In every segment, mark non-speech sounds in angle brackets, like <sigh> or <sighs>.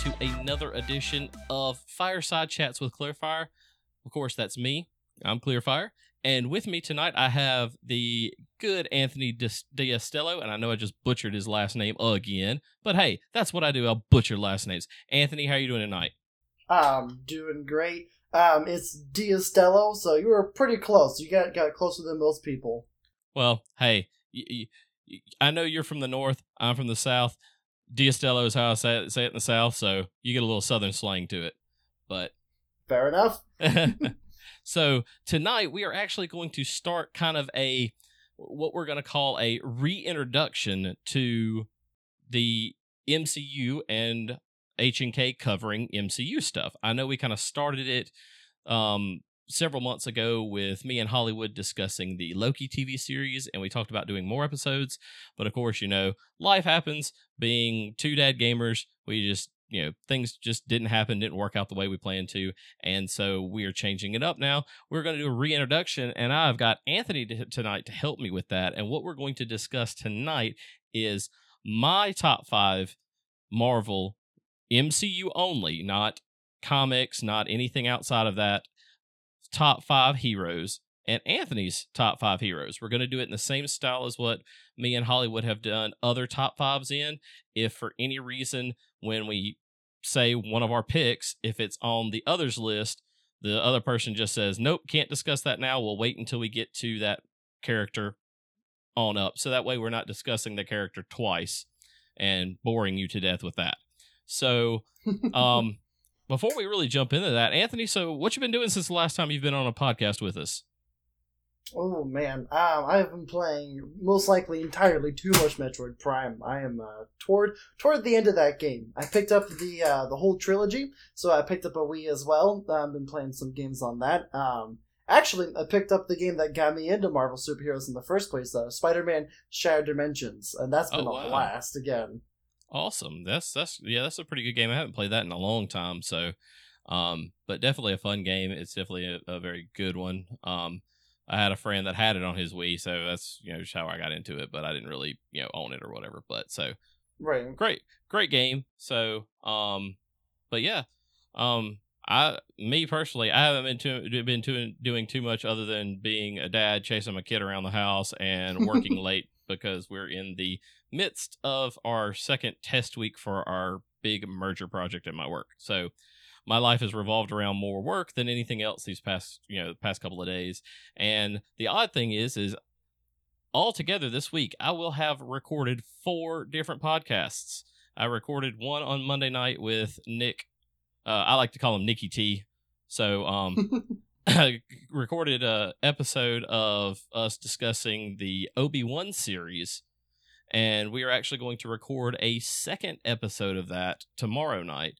to another edition of FyreSyde Chats with Clearfire. Of course, that's me. I'm Clearfire. And with me tonight, I have the good Anthony Diastello, and I know I just butchered his last name again, but hey, that's what I do. I'll butcher last names. Anthony, how are you doing tonight? I'm doing great. Um, it's Diastello, so you were pretty close. You got got closer than most people. Well, hey, y- y- I know you're from the north. I'm from the south. D'Astello is how I say it, say it in the South, so you get a little Southern slang to it. But fair enough. <laughs> so tonight we are actually going to start kind of a what we're going to call a reintroduction to the MCU and H and K covering MCU stuff. I know we kind of started it um, several months ago with me and Hollywood discussing the Loki TV series, and we talked about doing more episodes. But of course, you know, life happens. Being two dad gamers, we just you know things just didn't happen didn't work out the way we planned to and so we are changing it up now we're going to do a reintroduction and i've got anthony to, tonight to help me with that and what we're going to discuss tonight is my top five marvel mcu only not comics not anything outside of that top five heroes and Anthony's top five heroes. We're going to do it in the same style as what me and Hollywood have done other top fives in. If for any reason, when we say one of our picks, if it's on the others list, the other person just says, nope, can't discuss that now. We'll wait until we get to that character on up. So that way we're not discussing the character twice and boring you to death with that. So, <laughs> um, before we really jump into that, Anthony, so what you been doing since the last time you've been on a podcast with us? Oh man, um, I have been playing most likely entirely too much Metroid Prime. I am uh, toward toward the end of that game. I picked up the uh, the whole trilogy, so I picked up a Wii as well. I've been playing some games on that. Um, actually, I picked up the game that got me into Marvel superheroes in the first place, though, Spider-Man: Shattered Dimensions, and that's been oh, wow. a blast again. Awesome. That's that's yeah, that's a pretty good game. I haven't played that in a long time, so um, but definitely a fun game. It's definitely a, a very good one. Um, I had a friend that had it on his Wii, so that's you know just how I got into it. But I didn't really you know own it or whatever. But so right, great, great game. So um, but yeah, um, I me personally, I haven't been too, been too, doing too much other than being a dad, chasing my kid around the house, and working <laughs> late because we're in the midst of our second test week for our big merger project at my work. So my life has revolved around more work than anything else these past, you know, past couple of days. And the odd thing is is all together this week I will have recorded four different podcasts. I recorded one on Monday night with Nick uh, I like to call him Nicky T. So um I <laughs> <laughs> recorded a episode of us discussing the Obi-Wan series and we are actually going to record a second episode of that tomorrow night.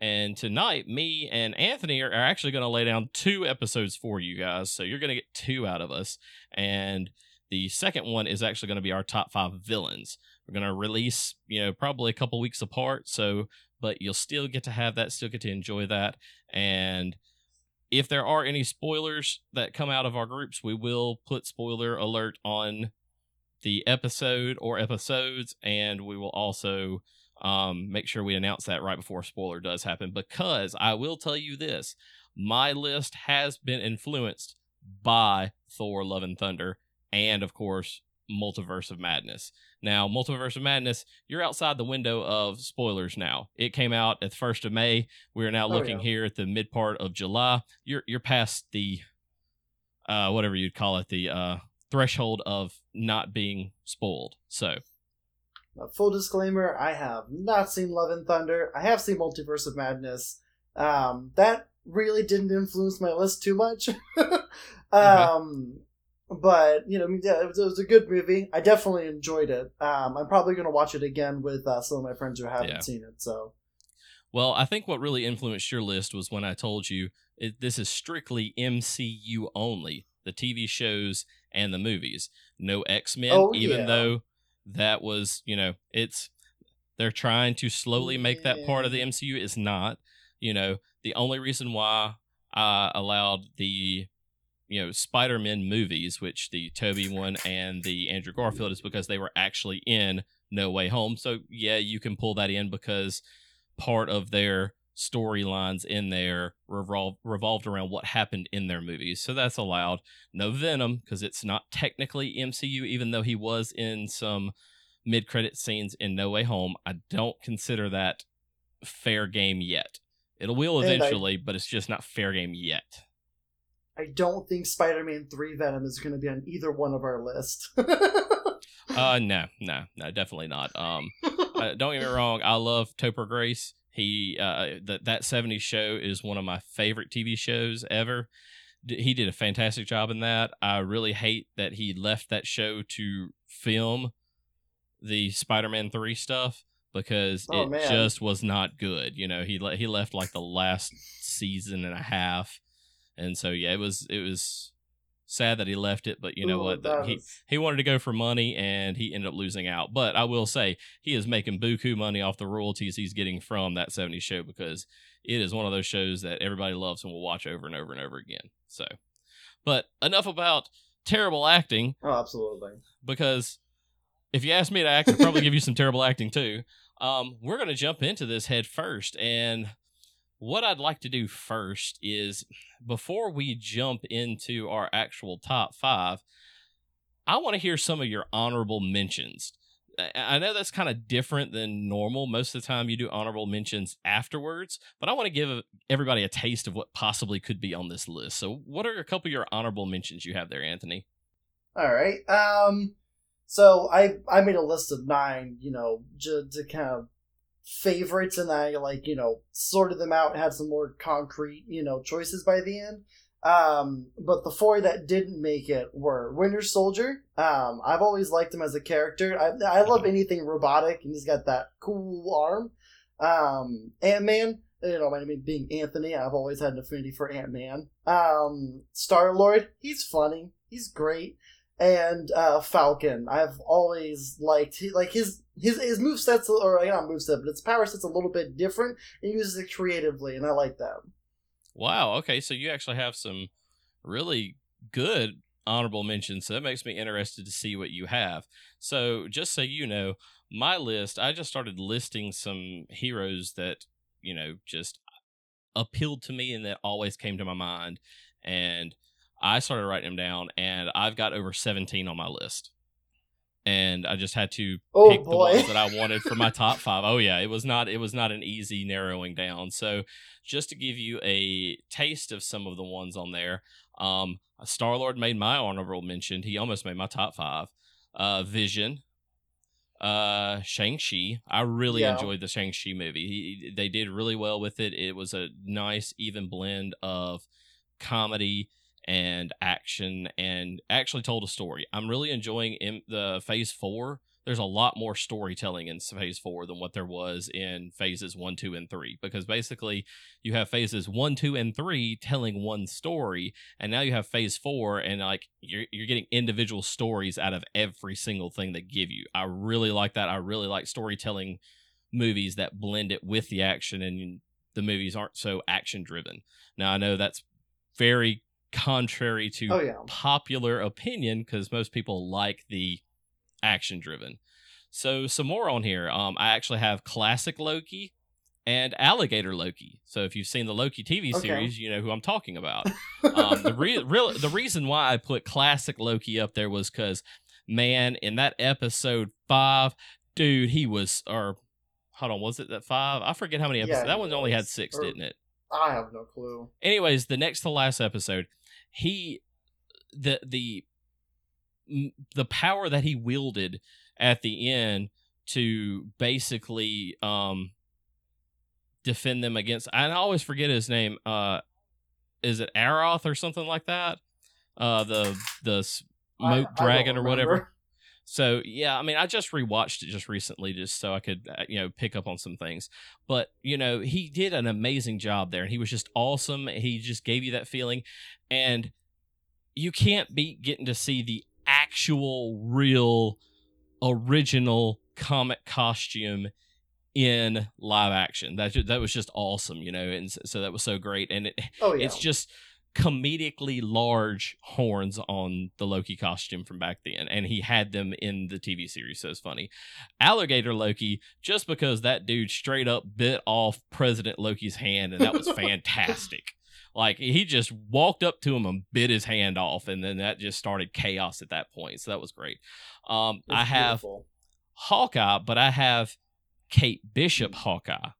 And tonight, me and Anthony are, actually going to lay down two episodes for you guys. So you're going to get two out of us. And the second one is actually going to be our top five villains. We're going to release, you know, probably a couple weeks apart. So, but you'll still get to have that, still get to enjoy that. And if there are any spoilers that come out of our groups, we will put spoiler alert on the episode or episodes, and we will also um, make sure we announce that right before a spoiler does happen. Because I will tell you this my list has been influenced by Thor Love and Thunder, and of course, Multiverse of Madness. Now, Multiverse of Madness, you're outside the window of spoilers now. It came out at the first of May. We are now oh, looking yeah. here at the mid part of July. You're you're past the uh whatever you'd call it, the uh threshold of not being spoiled. So, full disclaimer: I have not seen Love and Thunder. I have seen Multiverse of Madness. Um, that really didn't influence my list too much. <laughs> um, but you know, yeah, it was, it was, a good movie. I definitely enjoyed it. Um, I'm probably going to watch it again with uh, some of my friends who haven't yeah. seen it. So, well, I think what really influenced your list was when I told you it, this is strictly MCU only the TV shows and the movies. No X Men, oh, even yeah. though that was, you know, it's they're trying to slowly make that part of the MCU. It's not. You know, the only reason why I allowed the you know Spider-Man movies, which the Tobey one and the Andrew Garfield, is because they were actually in No Way Home. So yeah, you can pull that in because part of their storylines in there revolved revolved around what happened in their movies. So that's allowed. No Venom because it's not technically MCU, even though he was in some mid credit scenes in No Way Home. I don't consider that fair game yet. It will And I- eventually, but it's just not fair game yet. I don't think Spider-Man Three Venom is going to be on either one of our list. Uh, <laughs> no, no, no, definitely not. Um, <laughs> uh, don't get me wrong. I love Topher Grace. He uh that that 70s show is one of my favorite TV shows ever. D- He did a fantastic job in that. I really hate that he left that show to film the Spider-Man 3 stuff because Oh, it man. just was not good. You know, he le- he left like the last season and a half. And so yeah, it was it was sad that he left it, but you know Ooh, what? he he wanted to go for money and he ended up losing out. But I will say he is making buku money off the royalties he's getting from that 70s show because it is one of those shows that everybody loves and will watch over and over and over again. So, but enough about terrible acting oh, absolutely. because if you ask me to act, I'd probably give you some terrible acting too. Um, we're going to jump into this head first. And what I'd like to do first is before we jump into our actual top five, I want to hear some of your honorable mentions. I- know that's kind of different than normal. Most of the time, you do honorable mentions afterwards, but I want to give everybody a taste of what possibly could be on this list. So, what are a couple of your honorable mentions you have there, Anthony? All right. Um. So I I made a list of nine. You know, just to kind of favorites, and I like you know sorted them out, had some more concrete you know choices by the end. Um, but the four that didn't make it were Winter Soldier. Um, I've always liked him as a character. I I love anything robotic, and he's got that cool arm. Um, Ant Man. You know, I mean, being Anthony, I've always had an affinity for Ant Man. Um, Star Lord. He's funny. He's great and uh, Falcon. I've always liked he, like his his his move sets or uh, not move set, but his power set's a little bit different and he uses it creatively, and I like that. Wow. Okay. So you actually have some really good honorable mentions. So that makes me interested to see what you have. So just so you know, my list, I just started listing some heroes that, you know, just appealed to me and that always came to my mind. And I started writing them down and I've got over 17 on my list. And I just had to Oh pick the ones that I wanted for my top five. Oh yeah, it was not it was not an easy narrowing down. So just to give you a taste of some of the ones on there, um, Star Lord made my honorable mention. He almost made my top five. Uh, Vision, uh, Shang Chi. I really Yeah. enjoyed the Shang Chi movie. He, they did really well with it. It was a nice even blend of comedy and action and actually told a story. I'm really enjoying in the phase four. There's a lot more storytelling in phase four than what there was in phases one, two, and three. Because basically, you have phases one, two, and three telling one story, and now you have phase four, and like you're you're getting individual stories out of every single thing they give you. I really like that. I really like storytelling movies that blend it with the action, and the movies aren't so action driven. Now I know that's very contrary to oh yeah, popular opinion because most people like the action driven. So some more on here. Um, I actually have classic Loki and alligator Loki. So if you've seen the Loki TV Okay. series, you know who I'm talking about. <laughs> um, the re- real the reason why I put classic Loki up there was because man, in that episode five, dude, he was or hold on, was it that five? I forget how many Yeah, episodes. that he one only had six, Or- didn't it? I have no clue. anyways the next to last episode he the the the power that he wielded at the end to basically um defend them against and i always forget his name uh is it aroth or something like that uh the the I- I smoke don't dragon or whatever. So yeah, I mean, I just rewatched it just recently, just so I could uh, you know pick up on some things. But you know, he did an amazing job there, and he was just awesome. He just gave you that feeling, and you can't beat getting to see the actual, real, original comic costume in live action. That that was just awesome, you know, and so that was so great, and it Oh yeah, it's just comedically large horns on the Loki costume from back then, and he had them in the TV series, so it's funny. Alligator Loki, just because that dude straight up bit off President Loki's hand, and that was <laughs> fantastic. Like he just walked up to him and bit his hand off, and then that just started chaos at that point. So that was great. Um, It's I have beautiful. Hawkeye, but I have Kate Bishop Hawkeye.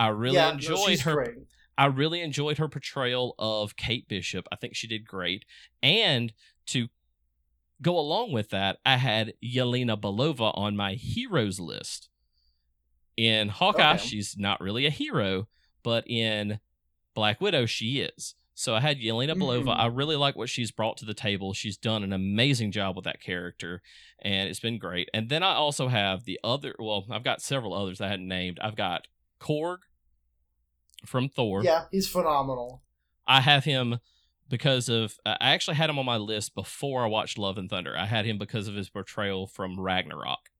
I really yeah, enjoyed she's her. Great. I really enjoyed her portrayal of Kate Bishop. I think she did great. And to go along with that, I had Yelena Belova on my heroes list. In Hawkeye, Okay. she's not really a hero, but in Black Widow, she is. So I had Yelena Belova. Mhm. I really like what she's brought to the table. She's done an amazing job with that character, and it's been great. And then I also have the other. Well, I've got several others I hadn't named. I've got Korg from Thor. Yeah, he's phenomenal. I have him because of I actually had him on my list before I watched Love and Thunder. I had him because of his portrayal from Ragnarok.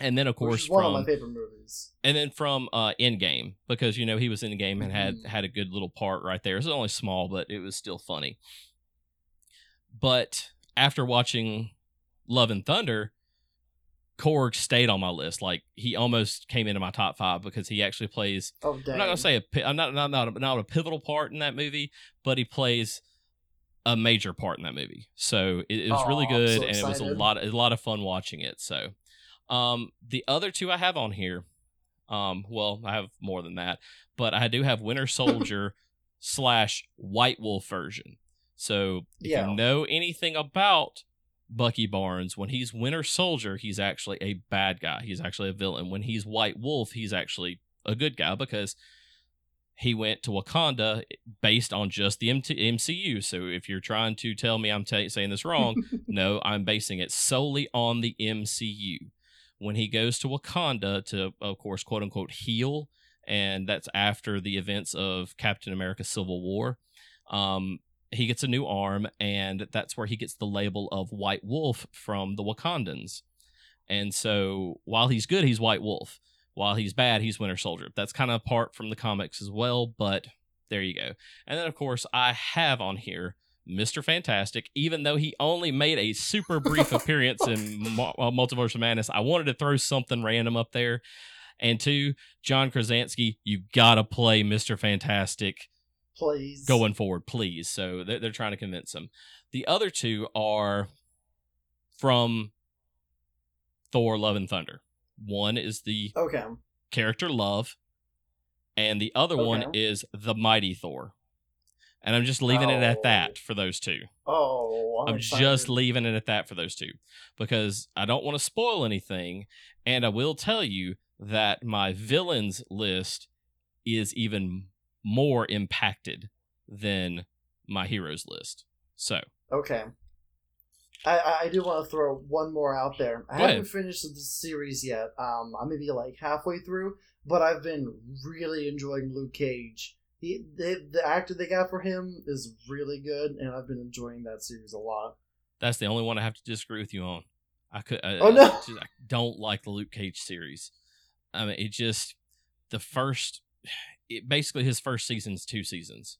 And then of course one from of my favorite movies. and then from uh Endgame because you know he was in the game and had Mhm. had a good little part right there. It was only small but it was still funny. But after watching Love and Thunder, Korg stayed on my list. Like he almost came into my top 5 because he actually plays Oh! I'm not gonna say a I'm not not not a, not a pivotal part in that movie, but he plays a major part in that movie. So it, it was really good, so and it was a lot a lot of fun watching it. So, um, the other two I have on here, um, well, I have more than that, but I do have Winter <laughs> Soldier slash White Wolf version. So if Yeah. you know anything about Bucky Barnes, when he's Winter Soldier, he's actually a bad guy. He's actually a villain. When he's White Wolf, he's actually a good guy because he went to Wakanda based on just the MT- MCU. So if you're trying to tell me I'm t- saying this wrong, <laughs> no, I'm basing it solely on the MCU. When he goes to Wakanda to, of course, quote unquote, heal, and that's after the events of Captain America Civil War, um, he gets a new arm, and that's where he gets the label of White Wolf from the Wakandans. And so while he's good, he's White Wolf. While he's bad, he's Winter Soldier. That's kind of apart from the comics as well, but there you go. And then, of course, I have on here Mr. Fantastic, even though he only made a super brief <laughs> appearance in uh, Multiverse of Madness. I wanted to throw something random up there. And two, John Krasinski, you gotta play Mr. Fantastic Please. going forward, please. So they're, they're trying to convince him. The other two are from Thor: Love and Thunder. One is the Okay. character Love, and the other one is the Mighty Thor. And I'm just leaving it at Oh. that for those two. Oh, I'm, I'm just leaving it at that for those two because I don't want to spoil anything. And I will tell you that my villains list is even more impacted than my heroes list. So, Okay. I, I- do want to throw one more out there. I Go haven't ahead. finished the series yet. Um, I'm maybe like halfway through, but I've been really enjoying Luke Cage. He, the, the actor they got for him is really good, and I've been enjoying that series a lot. that's the only one I have to disagree with you on. I could. I, Oh, no. I, just- I don't like the Luke Cage series. I mean, it just the first. It basically his first season's two seasons.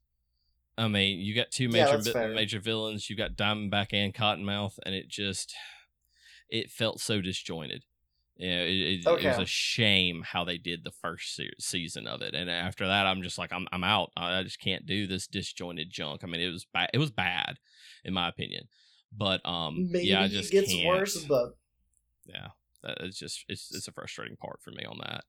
I mean, you got two major vi- fair. major villains. You got Diamondback and Cottonmouth, and it just it felt so disjointed. Yeah, it, it, it was a shame how they did the first se- season of it, and after that, I'm just like, I'm I'm out. I I just can't do this disjointed junk. I mean, it was bad. It was bad, in my opinion. But um, Maybe yeah, I just it gets can't. worse, but Yeah, it's just it's it's a frustrating part for me on that.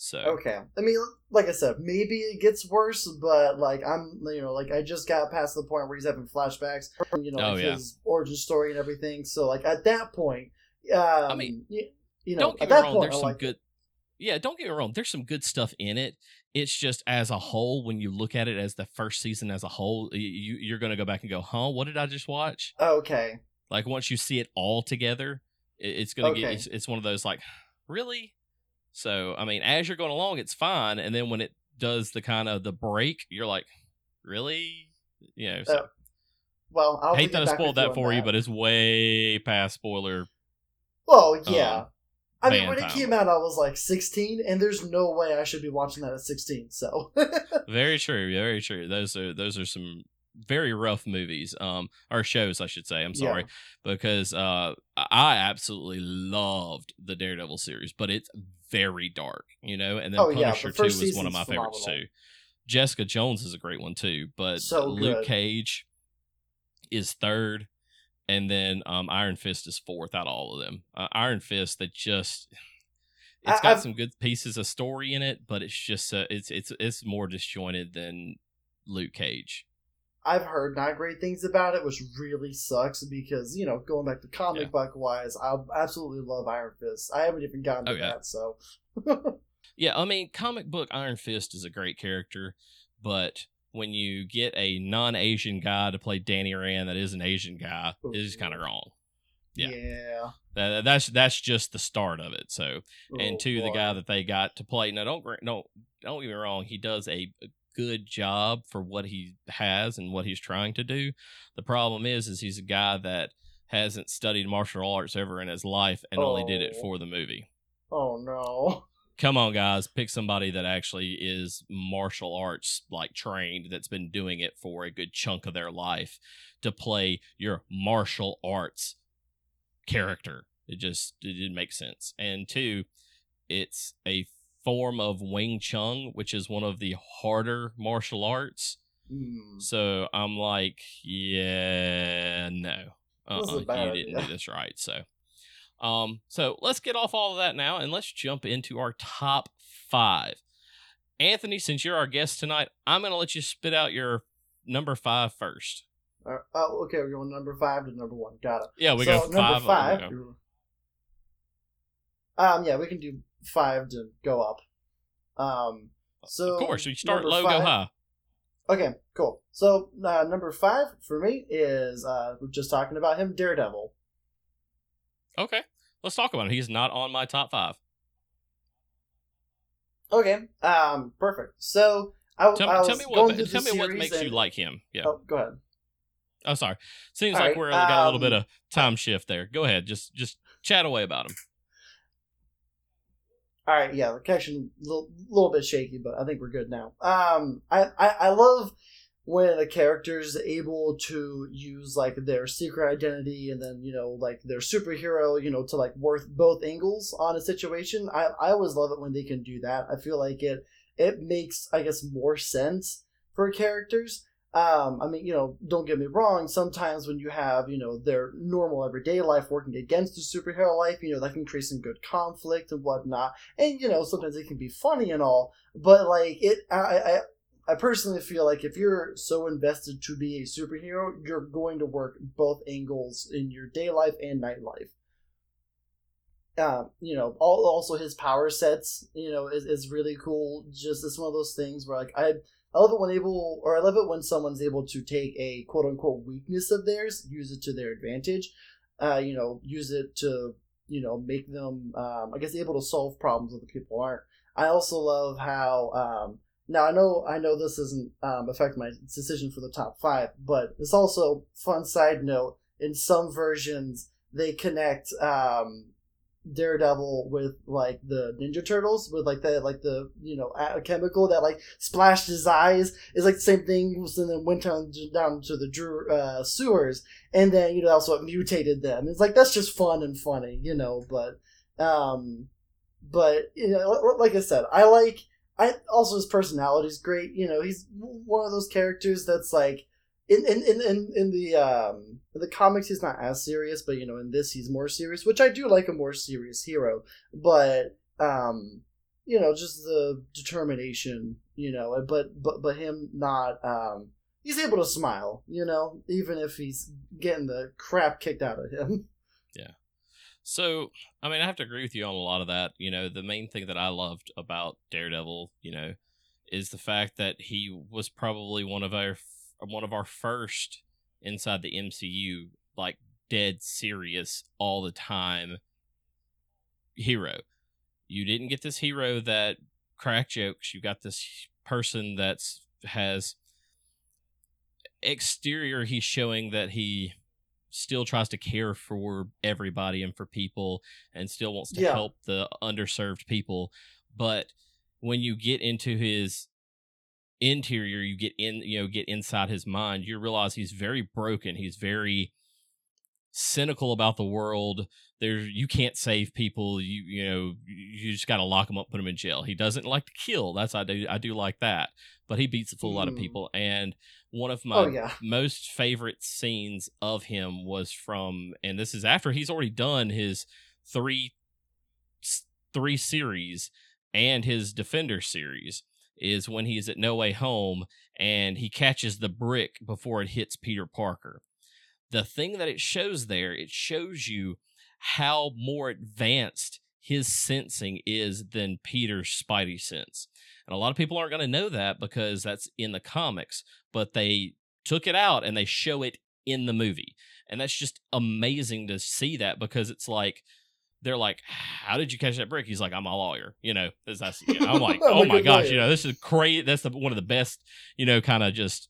So okay. I mean, like I said, maybe it gets worse, but like I'm, you know, like I just got past the point where he's having flashbacks, you know, Oh, like yeah. his origin story and everything. So like at that point, um, I mean, you, you know, don't at get me that wrong. point, There's I some like good. Yeah, don't get me wrong. There's some good stuff in it. It's just as a whole, when you look at it as the first season as a whole, you you're gonna go back and go, "Huh? What did I just watch?" Okay. Like once you see it all together, it, it's gonna get. It's, it's one of those like, really. So I mean, as you're going along, it's fine, and then when it does the kind of the break, you're like, really, you know. So, Uh, Well, I'll hate that I spoiled that for you, but it's way past spoiler well, yeah. um, I mean, when it time. came out, I was like 16, and there's no way I should be watching that at 16. So, <laughs> Very true. Very true. Those are those are some very rough movies, um, or shows, I should say. I'm sorry, because uh, I absolutely loved the Daredevil series, but it's very dark, you know. And then Oh, yeah, Punisher Two first is one of my season's favorites too. Jessica Jones is a great one too, but So Luke. Cage is third, and then um, Iron Fist is fourth out of all of them. Uh, Iron Fist that just. It's I- got I've- some good pieces of story in it, but it's just uh, it's it's it's more disjointed than Luke Cage. I've heard not great things about it, which really sucks because, you know, going back to comic Yeah. book wise, I absolutely love Iron Fist. I haven't even gotten to Oh, yeah. that, so. <laughs> Yeah, I mean, comic book Iron Fist is a great character, but when you get a non-Asian guy to play Danny Rand that is an Asian guy, it's kind of wrong. Yeah. yeah. That, that's that's just the start of it. So, and Oh, two, the guy that they got to play. Now, don't don't don't get me wrong. He does a good job for what he has and what he's trying to do. The problem is, is he's a guy that hasn't studied martial arts ever in his life and only did it Oh. for the movie. Oh, no. <laughs> come on guys pick somebody that actually is martial arts like trained that's been doing it for a good chunk of their life to play your martial arts character it just it didn't make sense and two it's a form of wing chun which is one of the harder martial arts Hmm. so i'm like yeah no This is a uh-uh, bad you didn't idea. do this right so um, so let's get off all of that now and let's jump into our top five. Anthony, since you're our guest tonight, I'm going to let you spit out your number five first. Uh, oh, okay, we're going number five to number one. Got it. Yeah, we so, go number five. five. Um, yeah, we can do five to go up. Um, so of course, we start low, go high. Okay, cool. So uh, number five for me is uh, we're just talking about him, Daredevil. Okay, let's talk about him. He's not on my top five. Okay, um, perfect. So I, Tell, I tell me what tell me what makes you like him. Yeah. Oh, go ahead. Oh, sorry. Seems All like right, we're got a little bit um, of time shift there. Go ahead. Just just chat away about him. All right, yeah, the connection a little, little bit shaky, but I think we're good now. Um, I, I I love when a character is able to use like their secret identity and then you know like their superhero, you know, to like work both angles on a situation. I I always love it when they can do that. I feel like it it makes I guess more sense for characters. Um, I mean, you know, don't get me wrong. Sometimes when you have, you know, their normal everyday life working against the superhero life, you know, that can create some good conflict and whatnot and you know sometimes it can be funny and all but like it i i i personally feel like if you're so invested to be a superhero you're going to work both angles in your day life and night life um, you know, all, also his power sets, you know, is, is really cool. Just it's one of those things where like I I love it when able or I love it when someone's able to take a quote unquote weakness of theirs, use it to their advantage. Uh, you know, use it to you know make them um, I guess able to solve problems that the people aren't. I also love how um, now I know I know this doesn't um, affect my decision for the top five, but it's also fun side note. In some versions, they connect um, Daredevil with like the Ninja Turtles with like the like the you know chemical that like splashed his eyes is like the same thing and then went down down to the uh, sewers and then you know that's what mutated them. It's like that's just fun and funny, you know. But um, but you know, like I said, I like I also his personality is great. You know, he's one of those characters that's like in in in in, in the um in the comics he's not as serious, but you know in this he's more serious, which I do like a more serious hero. But um, you know, just the determination, you know, but but but him not um. He's able to smile, you know, even if he's getting the crap kicked out of him. <laughs> Yeah. So, I mean, I have to agree with you on a lot of that. You know, the main thing that I loved about Daredevil, you know, is the fact that he was probably one of our one of our first inside the MCU like dead serious all the time hero. You didn't get this hero that crack jokes. You got this person that's has exterior he's showing that he still tries to care for everybody and for people and still wants to Yeah. help the underserved people but when you get into his interior you get in you know get inside his mind you realize he's very broken he's very cynical about the world there's you can't save people you you know you just got to lock them up put them in jail he doesn't like to kill that's i do i do like that but he beats a full lot of Mm. people and one of my Oh yeah. most favorite scenes of him was from and this is after he's already done his three three series and his defender series is when he's at no way home and he catches the brick before it hits peter parker the thing that it shows there it shows you how more advanced his sensing is than peter's spidey sense and a lot of people aren't going to know that because that's in the comics but they took it out and they show it in the movie. And that's just amazing to see that because it's like they're like, "How did you catch that brick?" He's like, "I'm a lawyer," you know. That's, that's. I'm <laughs> like, I'm a "Oh my gosh," lawyer. you know, this is crazy. That's the, one of the best, you know, kind of just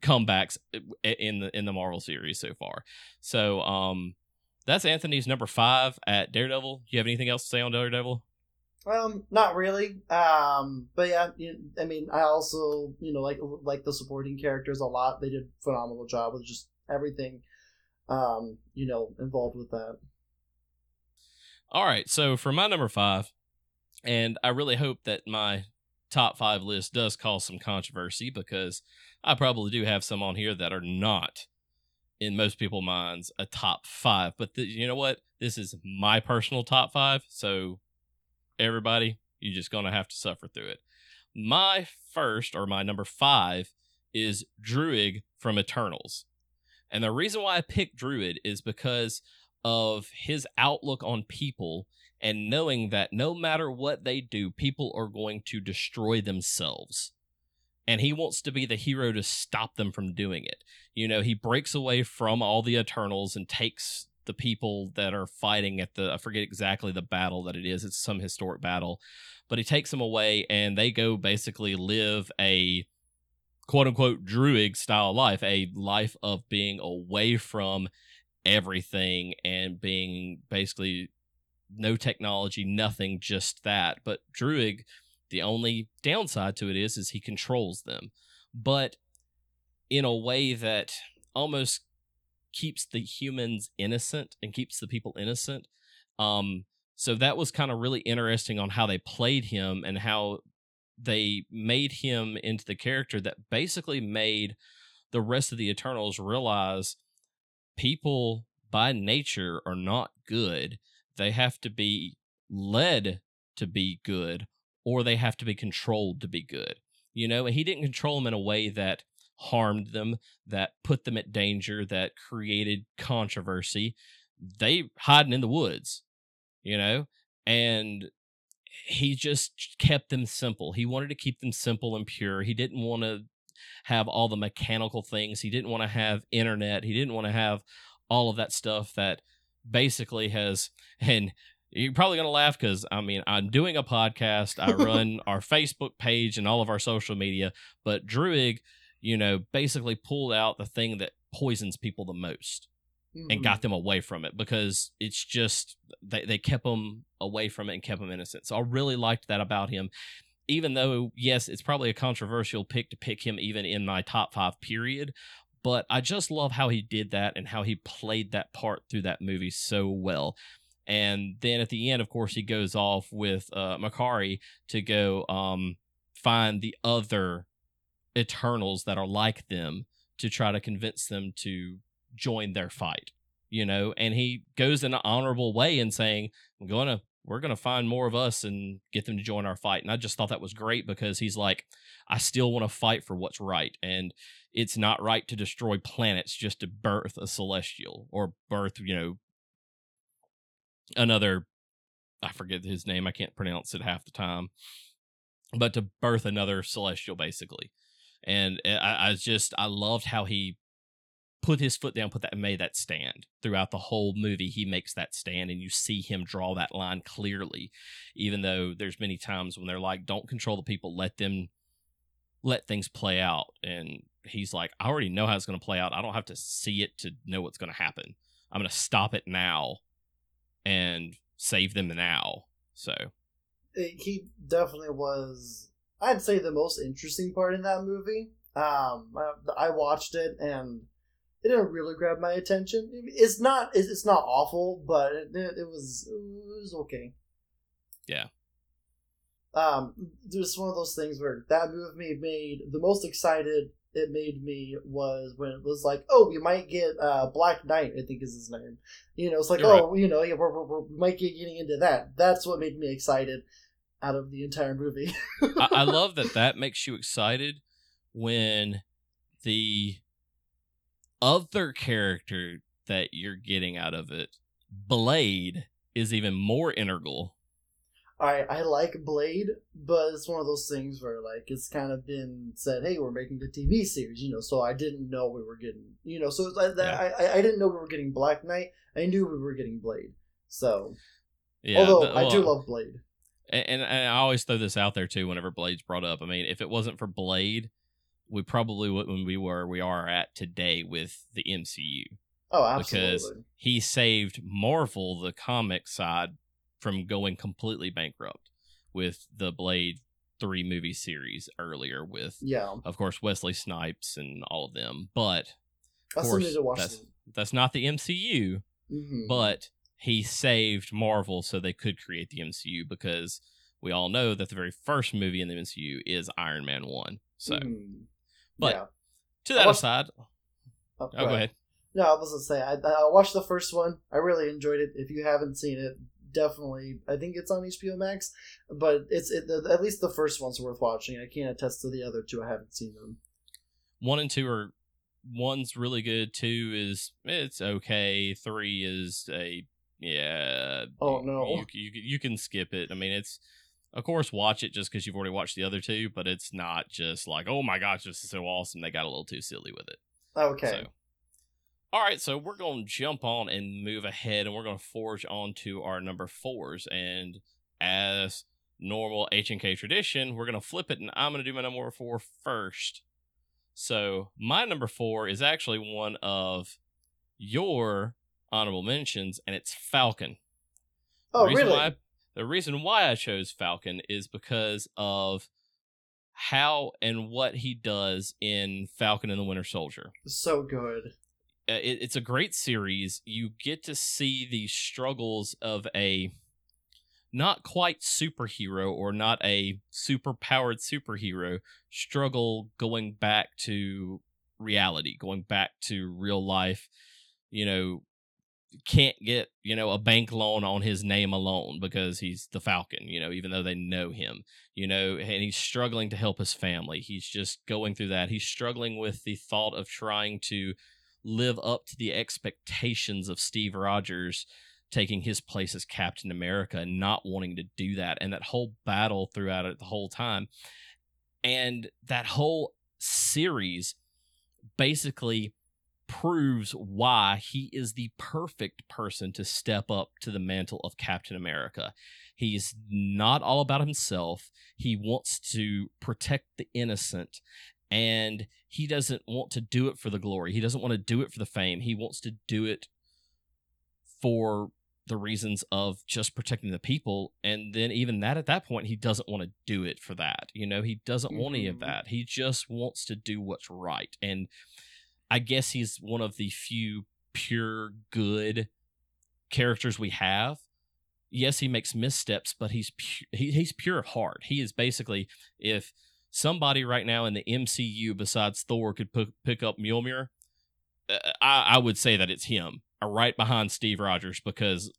comebacks i- in the in the Marvel series so far. So, um, that's Anthony's number five at Daredevil. Do you have anything else to say on Daredevil? Um, not really. Um, but yeah, you, I mean, I also you know like like the supporting characters a lot. They did a phenomenal job with just everything, um, you know, involved with that. All right, so for my number five, and I really hope that my top five list does cause some controversy because I probably do have some on here that are not, in most people's minds, a top five. But you know what? This is my personal top five, so everybody, you're just gonna have to suffer through it. My first, or my number five, is Druid from Eternals, and the reason why I picked Druid is because of his outlook on people and knowing that no matter what they do, people are going to destroy themselves. And he wants to be the hero to stop them from doing it. You know, he breaks away from all the Eternals and takes the people that are fighting at the, I forget exactly the battle that it is, it's some historic battle, but he takes them away and they go basically live a quote unquote druid style life, a life of being away from everything and being basically no technology, nothing, just that. But Druid, the only downside to it is is he controls them. But in a way that almost keeps the humans innocent and keeps the people innocent. Um so that was kind of really interesting on how they played him and how they made him into the character that basically made the rest of the Eternals realize people by nature are not good. They have to be led to be good or they have to be controlled to be good. You know, and he didn't control them in a way that harmed them, that put them at danger, that created controversy. They hiding in the woods, you know, and he just kept them simple. He wanted to keep them simple and pure. He didn't want to have all the mechanical things. He didn't want to have internet. He didn't want to have all of that stuff that basically has <laughs> and you're probably going to laugh because I mean, I'm doing a podcast. I <laughs> run our Facebook page and all of our social media. But Druid, you know, basically pulled out the thing that poisons people the most Mm-hmm. and got them away from it because it's just they, they kept them away from it and kept them innocent. So I really liked that about him. Even though, yes, it's probably a controversial pick to pick him even in my top five period, but I just love how he did that and how he played that part through that movie so well. And then at the end, of course, he goes off with uh, Makkari to go um, find the other Eternals that are like them to try to convince them to join their fight. You know, and he goes in an honorable way in saying, "I'm gonna, we're gonna find more of us and get them to join our fight." And I just thought that was great because he's like, "I still want to fight for what's right," and it's not right to destroy planets just to birth a celestial or birth, you know, another I forget his name, I can't pronounce it half the time. But to birth another celestial basically. And eh, I, I just I loved how he put his foot down, put that made that stand. Throughout the whole movie, he makes that stand and you see him draw that line clearly. Even though there's many times when they're like, Don't control the people, let them let things play out. And he's like, I already know how it's going to play out. I don't have to see it to know what's going to happen. I'm going to stop it now and save them now. So he definitely was. I'd say the most interesting part in that movie. Um, I watched it and it didn't really grab my attention. It's not. It's not awful, but it, it was it was okay. Yeah. Um, there's one of those things where that movie made the most excited it made me was when it was like, oh, we might get uh, Black Knight, I think is his name. You know, it's like, You're oh, you know, yeah, we're, we're, we're, we might get getting into that. That's what made me excited out of the entire movie. I, I <laughs> love that that makes you excited when the other character that you're getting out of it, Blade, is even more integral. I I like Blade, but it's one of those things where like it's kind of been said, hey, we're making the TV series, you know. So I didn't know we were getting, you know. So like that, I I I didn't know we were getting Black Knight. I knew we were getting Blade. So Yeah, although the- I do love Blade. and and I always throw this out there too. Whenever Blade's brought up, I mean, if it wasn't for Blade, we probably wouldn't be where we are at today with the MCU. Oh, absolutely. because he saved Marvel, the comic side, from going completely bankrupt with the Blade three movie series earlier with Yeah, of course Wesley Snipes and all of them. But of need course that's that's not the MCU, Mhm. but he saved Marvel so they could create the MCU because we all know that the very first movie in the MCU is Iron Man one. So Mhm. But- yeah. to that watched- aside, Oh, oh go ahead. No, I was gonna say I, I watched the first one. I really enjoyed it. If you haven't seen it, definitely. I think it's on HBO Max, but it's it, at least the first one's worth watching. I can't attest to the other two. I haven't seen them. one and two are one's really good two is it's okay three is a yeah Oh, no. you, you, you can skip it i mean it's of course watch it just because you've already watched the other two but it's not just like oh my gosh this is so awesome they got a little too silly with it Okay. so all right so we're going to jump on and move ahead and we're going to forge on to our number fours and as normal h&k tradition we're going to flip it and i'm going to do my number four first so my number four is actually one of your honorable mentions, and it's Falcon. oh, really? Why, the reason why I chose Falcon is because of how and what he does in Falcon and the Winter Soldier. So good. Uh, it, it's a great series. You get to see the struggles of a not quite superhero or not a super powered superhero struggle going back to reality, going back to real life. You know, can't get, you know, a bank loan on his name alone because he's the Falcon, you know, even though they know him, you know, and he's struggling to help his family. He's just going through that. He's struggling with the thought of trying to live up to the expectations of Steve Rogers taking his place as Captain America and not wanting to do that and that whole battle throughout it the whole time. And that whole series basically proves why he is the perfect person to step up to the mantle of Captain America. He's not all about himself. He wants to protect the innocent and he doesn't want to do it for the glory. He doesn't want to do it for the fame. He wants to do it for the reasons of just protecting the people and then even that at that point he doesn't want to do it for that you know he doesn't want any of Mhm. that he just wants to do what's right and i guess he's one of the few pure good characters we have yes he makes missteps but he's pu- he, he's pure of heart he is basically if somebody right now in the mcu besides thor could p- pick up mjolnir uh, I, I would say that it's him uh, right behind Steve Rogers because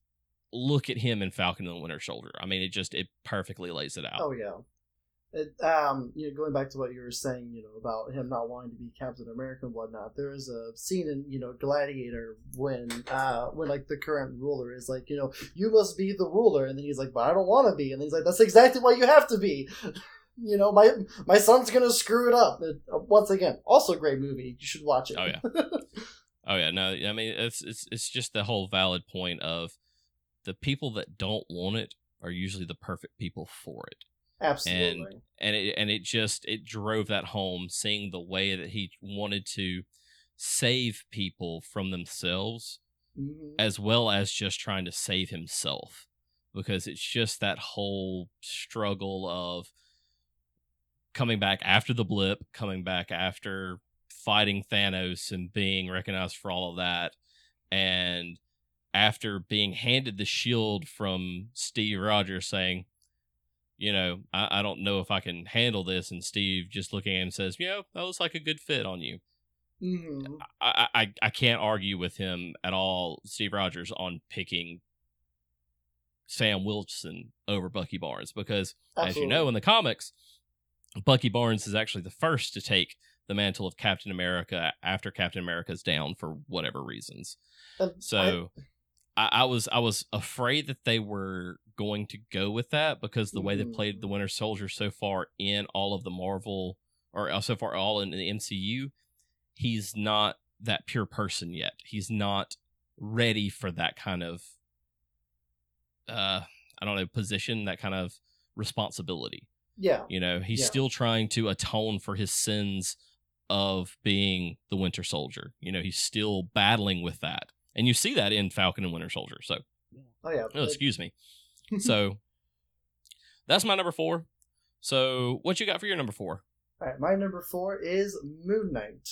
look at him in Falcon and the Winter Soldier. I mean, it just it perfectly lays it out. Oh yeah. It, um, you know, going back to what you were saying, you know, about him not wanting to be Captain America and whatnot. There is a scene in, you know, Gladiator when, uh, when like the current ruler is like, you know, you must be the ruler, and then he's like, but I don't want to be, and then he's like, that's exactly why you have to be. <laughs> you know, my my son's gonna screw it up. It, uh, once again, also a great movie. You should watch it. Oh, yeah. <laughs> Oh yeah, no, I mean it's it's it's just the whole valid point of the people that don't want it are usually the perfect people for it. Absolutely. and it and it just it drove that home seeing the way that he wanted to save people from themselves Mhm. as well as just trying to save himself because it's just that whole struggle of coming back after the blip coming back after fighting Thanos and being recognized for all of that and after being handed the shield from Steve Rogers saying you know, I, I don't know if I can handle this. And Steve just looking at him says, you know, that looks like a good fit on you. Mhm. I, I, I can't argue with him at all, Steve Rogers, on picking Sam Wilson over Bucky Barnes because, as you know, in the comics, Bucky Barnes is actually the first to take the mantle of Captain America after Captain America's down for whatever reasons. I- So I, I was I was afraid that they were going to go with that because the way they played the Winter Soldier so far in all of the Marvel or uh, so far all in the MCU, he's not that pure person yet. He's not ready for that kind of uh I don't know position, that kind of responsibility. yeah, You know, he's Yeah. still trying to atone for his sins of being the Winter Soldier. You know, he's still battling with that. And you see that in Falcon and Winter Soldier. So, oh yeah. oh, excuse me. <laughs> so, that's my number four. So, what you got for your number four? All right, my number four is Moon Knight.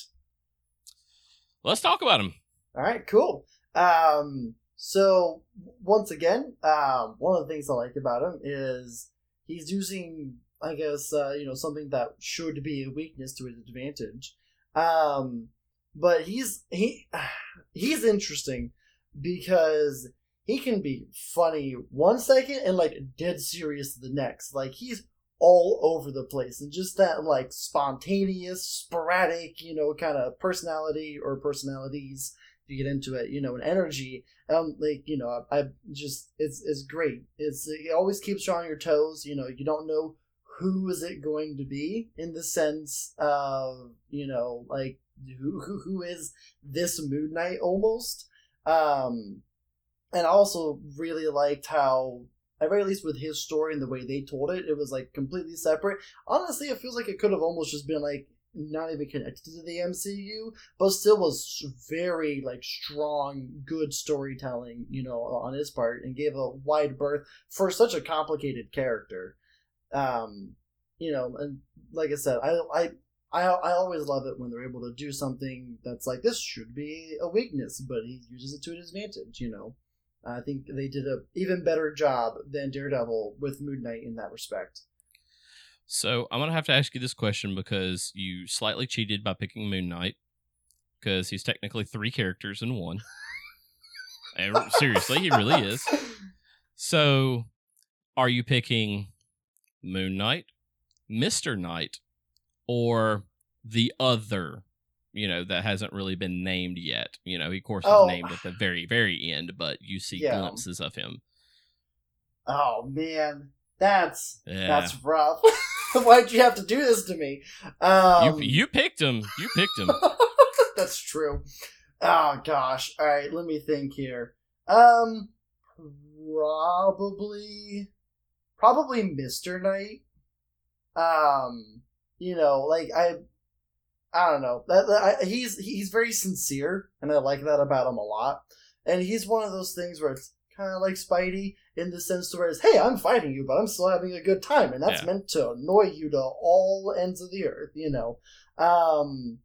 Let's talk about him. All right, cool. Um, so once again, um, one of the things I like about him is he's using, I guess, uh, you know, something that should be a weakness to his advantage. Um, but he's he <sighs> he's interesting because he can be funny one second and like dead serious the next. Like he's all over the place and just that like spontaneous, sporadic, you know, kind of personality or personalities if you get into it, you know, and energy. Um, like you know, I, I just it's it's great. It's it always keeps you on your toes. You know, you don't know who is it going to be in the sense of you know like who who, who is this Moon Knight almost. Um, and I also really liked how at very least with his story and the way they told it, it was like completely separate. Honestly, it feels like it could have almost just been like not even connected to the MCU, but still was very like strong, good storytelling, you know, on his part, and gave a wide berth for such a complicated character. Um, you know, and like I said, I I. I, I always love it when they're able to do something that's like this should be a weakness, but he uses it to his advantage. You know, I think they did a even better job than Daredevil with Moon Knight in that respect. So, I'm going to have to ask you this question because you slightly cheated by picking Moon Knight because he's technically three characters in one. <laughs> And seriously, he really is. So, are you picking Moon Knight, Mr. Knight, or the other, you know, that hasn't really been named yet? You know, he, of course, is Oh. named at the very, very end, but you see Yeah. glimpses of him. Oh man, that's Yeah. that's rough. <laughs> Why'd you have to do this to me? Um, you, you picked him. You picked him. <laughs> that's true. Oh gosh. All right, let me think here. Um, probably, probably Mister Knight. Um, you know, like I, I don't know. That, that- I, he's he's very sincere, and I like that about him a lot. And he's one of those things where it's kind of like Spidey in the sense to where it's, hey, I'm fighting you, but I'm still having a good time, and that's Yeah. meant to annoy you to all ends of the earth, you know. Um,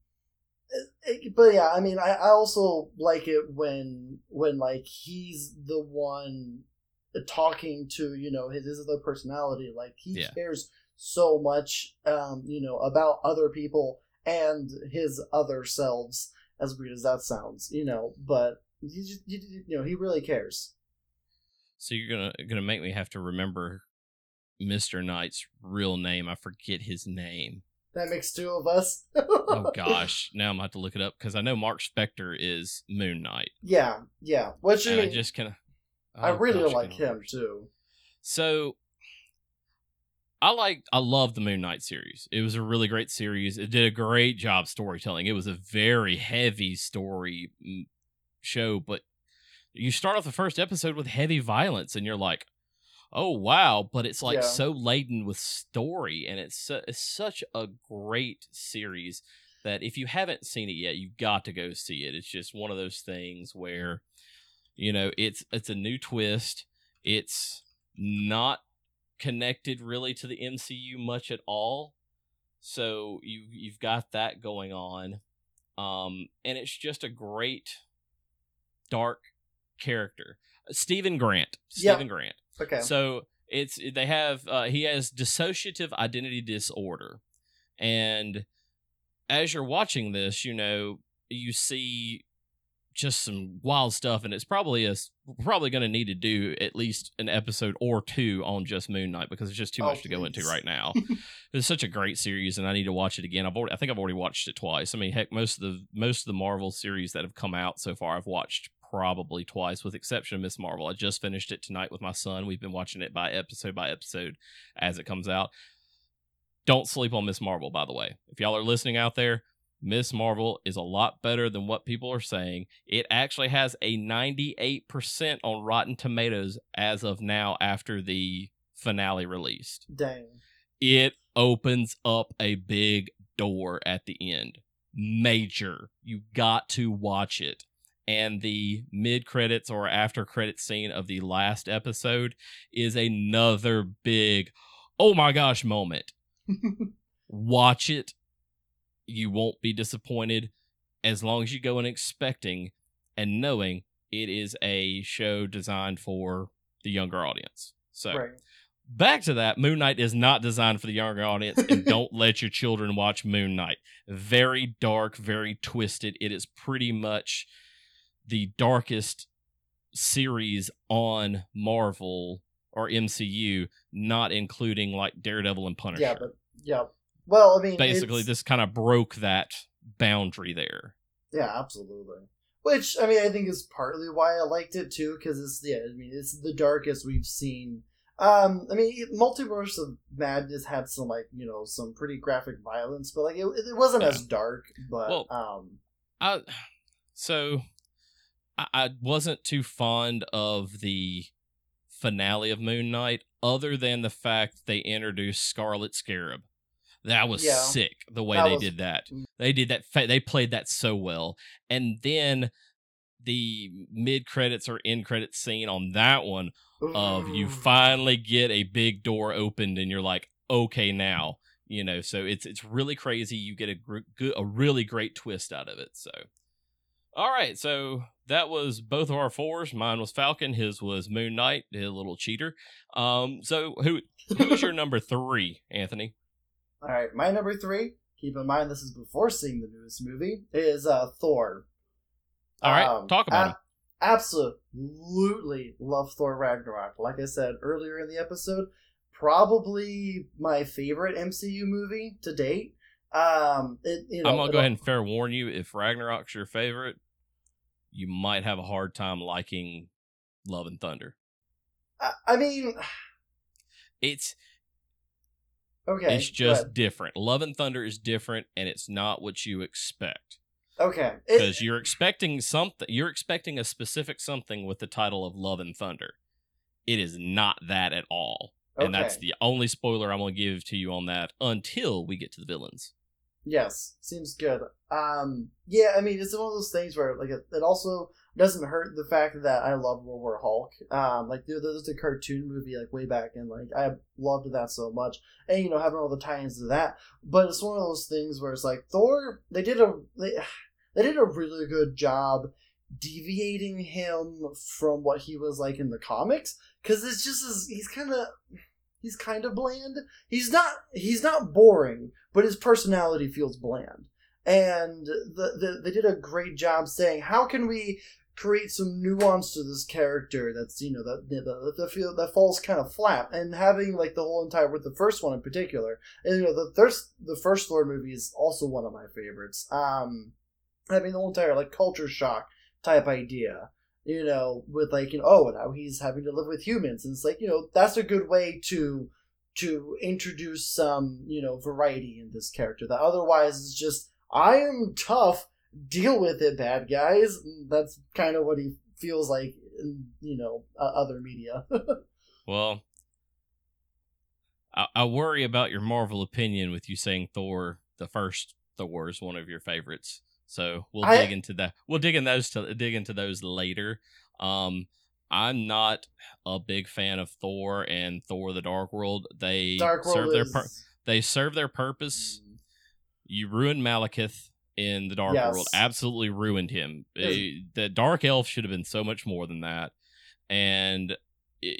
it- it- but yeah, I mean, I, I also like it when when like he's the one talking to you know his, his other personality, like he Yeah. cares so much, um, you know, about other people and his other selves. As weird as that sounds, you know, but you, just- you, you know he really cares. So you're gonna gonna make me have to remember Mr. Knight's real name. I forget his name. That makes two of us. Oh <laughs> gosh, now I'm gonna have to look it up because I know Mark Spector is Moon Knight, yeah, yeah. Which and I I, just kind of. I really like him too. So I like I love the Moon Knight series. It was a really great series. It did a great job storytelling. It was a very heavy story mm, show, but you start off the first episode with heavy violence and you're like, oh wow, but it's like Yeah. so laden with story, and it's, su- it's such a great series that if you haven't seen it yet, you've got to go see it. It's just one of those things where, you know, it's it's a new twist. It's not connected really to the MCU much at all, so you you've got that going on, um, and it's just a great dark character. Stephen Grant. Yeah. Stephen Grant. Okay. So it's they have uh, he has dissociative identity disorder, and as you're watching this, you know you see just some wild stuff, and it's probably a we're probably going to need to do at least an episode or two on just Moon Knight because it's just too Oh, much to go into right now. <laughs> it's such a great series, and I need to watch it again. I've already, I think I've already watched it twice. I mean, heck, most of the most of the Marvel series that have come out so far, I've watched probably twice, with exception of Miss Marvel. I just finished it tonight with my son. We've been watching it by episode by episode as it comes out. Don't sleep on Miss Marvel, by the way. If y'all are listening out there, Miss Marvel is a lot better than what people are saying. It actually has a 98% on Rotten Tomatoes as of now after the finale released Dang. it opens up a big door at the end. Major. You got to watch it. And the mid credits or after credit scene of the last episode is another big, oh my gosh moment. <laughs> Watch it. You won't be disappointed as long as you go in expecting and knowing it is a show designed for the younger audience. So Right. back to that moon knight is not designed for the younger audience and <laughs> don't let your children watch moon knight very dark very twisted it is pretty much the darkest series on marvel or mcu not including like daredevil and punisher Yeah, but yeah. Well, I mean, basically this kind of broke that boundary there Yeah, absolutely. Which I mean, I think is partly why I liked it too, because it's yeah, I mean, it's the darkest we've seen. Um, I mean, Multiverse of Madness had some like you know some pretty graphic violence, but like it, it wasn't as dark. But Well, um, I so I, I wasn't too fond of the finale of Moon Knight, other than the fact they introduced Scarlet Scarab. That was Yeah. sick the way That they was- did that. They did that. Fa- they played that so well, and then the mid credits or end credits scene on that one of you finally get a big door opened and you're like okay now you know? So it's it's really crazy. You get a gr- good a really great twist out of it so. All right so that was both of our fours. Mine was falcon his was moon knight a little cheater. Um so who who's your <laughs> number three anthony all right, my number three. Keep in mind this is before seeing the newest movie. Is uh Thor. all right Um, talk about ab- Absolutely love Thor Ragnarok. Like I said earlier in the episode, probably my favorite MCU movie to date. Um, it, you know, i'm gonna go ahead and fair warn you if ragnarok's your favorite you might have a hard time liking love and thunder I, I mean, <sighs> it's okay, it's just different. Love and Thunder is different, and it's not what you expect okay. Because you're expecting something. You're expecting a specific something with the title of Love and Thunder. It is not that at all, and that's the only spoiler I'm going to give to you on that until we get to the villains. Yes, seems good. Um, yeah, I mean, it's one of those things where like it, it also doesn't hurt the fact that I love World War Hulk. Um, like there, there's a cartoon movie like way back and like I loved that so much, and you know having all the tie-ins to that. But it's one of those things where it's like Thor. They did a they, <sighs> they did a really good job deviating him from what he was like in the comics because it's just as he's kind of he's kind of bland he's not he's not boring but his personality feels bland and the, the they did a great job saying how can we create some nuance to this character that's you know that that, that, feel, that falls kind of flat. And having like the whole entire with the first one in particular and you know the first the first Thor movie is also one of my favorites. Um having the whole entire like culture shock type idea you know with like you know oh now he's having to live with humans. And it's like you know that's a good way to to introduce some you know variety in this character that otherwise is just i am tough deal with it bad guys that's kind of what he feels like in you know uh, other media <laughs> Well, I, I worry about your Marvel opinion with you saying Thor, the first Thor, is one of your favorites. So we'll I- dig into that. We'll dig in those to dig into those later. Um, I'm not a big fan of Thor and Thor: The Dark World. They Dark World serve their is. pur- they serve their purpose. Mm, You ruined Malekith in the Dark Yes. World. Absolutely ruined him. Yes. Eh, the Dark Elf should have been so much more than that. And eh,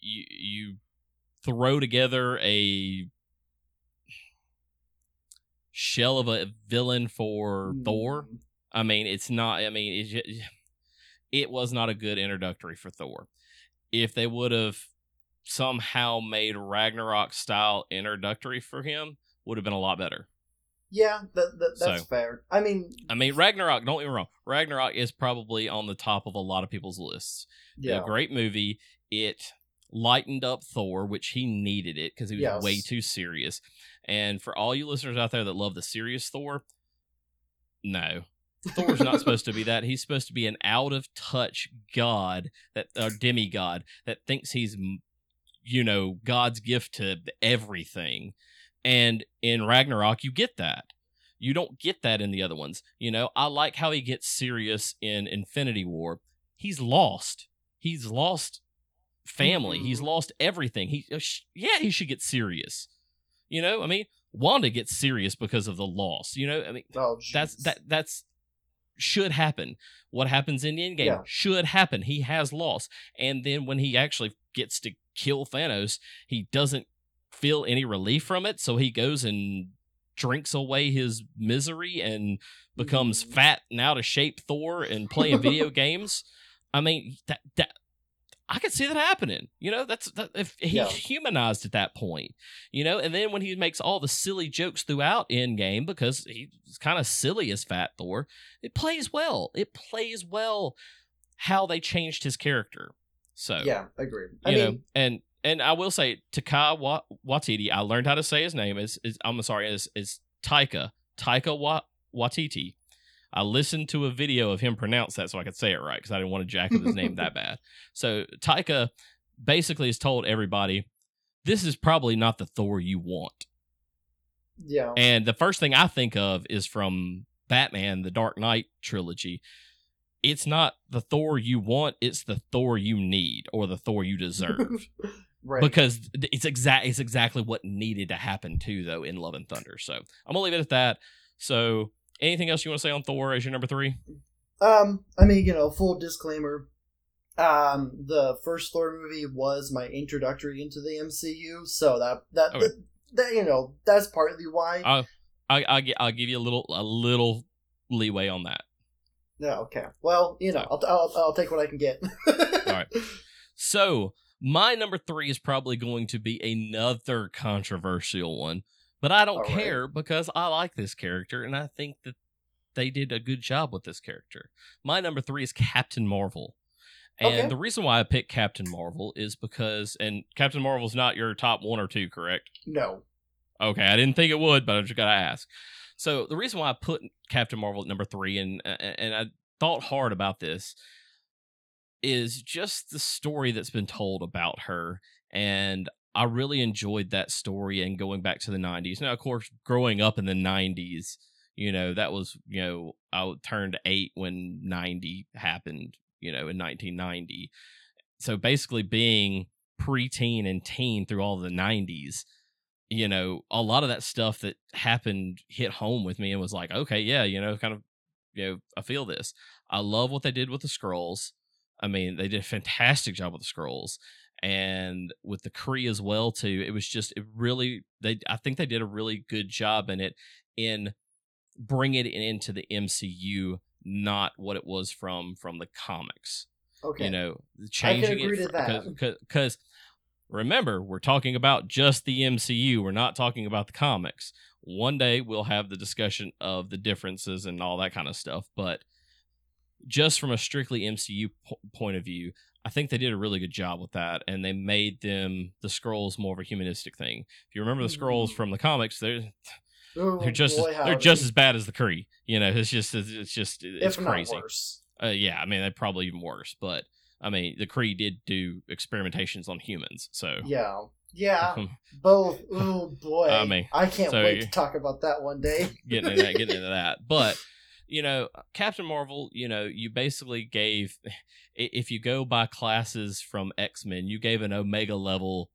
you you throw together a shell of a villain for Thor. mm, I mean, it's not. I mean, it, <sighs> it was not a good introductory for Thor. If they would have somehow made Ragnarok style introductory for him, would have been a lot better. Yeah, that, that that's So- fair. I mean, I mean, Ragnarok. Don't get me wrong. Ragnarok is probably on the top of a lot of people's lists. yeah, A great movie. It lightened up Thor, which he needed it because he was Yes. way too serious. And for all you listeners out there that love the serious Thor, no. Thor's not supposed to be that. He's supposed to be an out of touch god that or demigod that thinks he's you know God's gift to everything. And in Ragnarok you get that. You don't get that in the other ones. You know, I like how he gets serious in Infinity War. He's lost. He's lost family. He's Mhm. lost everything. He uh, yeah, he should get serious. You know, I mean, Wanda gets serious because of the loss. You know, I mean, oh, that's that that's should happen. What happens in the Endgame Yeah. should happen. He has lost, and then when he actually gets to kill Thanos, he doesn't feel any relief from it. So he goes and drinks away his misery and becomes Mhm. fat and out of shape Thor and playing video <laughs> games. I mean that that I could see that happening. You know, that's that, if he Yeah. humanized at that point. You know, and then when he makes all the silly jokes throughout Endgame because he's kind of silly as Fat Thor, it plays well. It plays well how they changed his character. So yeah, agreed. you I know, and and I will say Taika Wa- Waititi. I learned how to say his name. Is I'm sorry. Is is Taika Taika Wa- Waititi. I listened to a video of him pronounce that so I could say it right because I didn't want to jack up his name that <laughs> bad. So Taika basically has told everybody, "This is probably not the Thor you want." yeah, And the first thing I think of is from Batman, the Dark Knight trilogy. It's not the Thor you want, it's the Thor you need or the Thor you <laughs> deserve. Right. because it's exact it's exactly what needed to happen too though in Love and Thunder. So, I'm going to leave it at that. So, anything else you want to say on Thor as your number 3? Um, I mean, you know, full disclaimer. Um, the first Thor movie was my introductory into the MCU, so that that Okay. that, that, you know that's partly why. I I I'll, I'll give you a little a little leeway on that. no, okay. Well, you know, I'll, I'll I'll take what I can get. <laughs> All right. So, my number 3 is probably going to be another controversial one, but I don't All right. care because I like this character and I think that they did a good job with this character. My number 3 is Captain Marvel. And Okay. the reason why I picked Captain Marvel is because, and Captain Marvel's not your top one or two, correct? No. Okay, I didn't think it would, but I just gotta ask. So the reason why I put Captain Marvel at number three, and and I thought hard about this, is just the story that's been told about her, and I really enjoyed that story. And going back to the '90s, now of course, growing up in the '90s, you know that was you know I turned eight when '90 happened, you know, in 1990. So basically, being preteen and teen through all the 90s you know, a lot of that stuff that happened hit home with me and was like, okay, yeah, you know, kind of, you know, I feel this. I love what they did with the Skrulls. I mean, they did a fantastic job with the Skrulls and with the Kree as well too. It was just it really they I think they did a really good job in it in bringing it into the MCU, not what it was from from the comics Okay. you know changing agree it to that. because remember we're talking about just the mcu we're not talking about the comics one day we'll have the discussion of the differences and all that kind of stuff but just from a strictly mcu po- point of view i think they did a really good job with that and they made them the Skrulls more of a humanistic thing if you remember the Skrulls Mhm. from the comics they're Oh, they're just as, they're just as bad as the Kree. You know, it's just it's just it's if crazy. Uh, yeah, I mean, they're probably even worse. But I mean, the Kree did do experimentations on humans, so Yeah. Yeah, <laughs> both. Oh boy, I mean, I can't so wait to talk about that one day. <laughs> getting into that, getting into that. But you know, Captain Marvel, you know, you basically gave, <laughs> if you go by classes from X Men, you gave an Omega level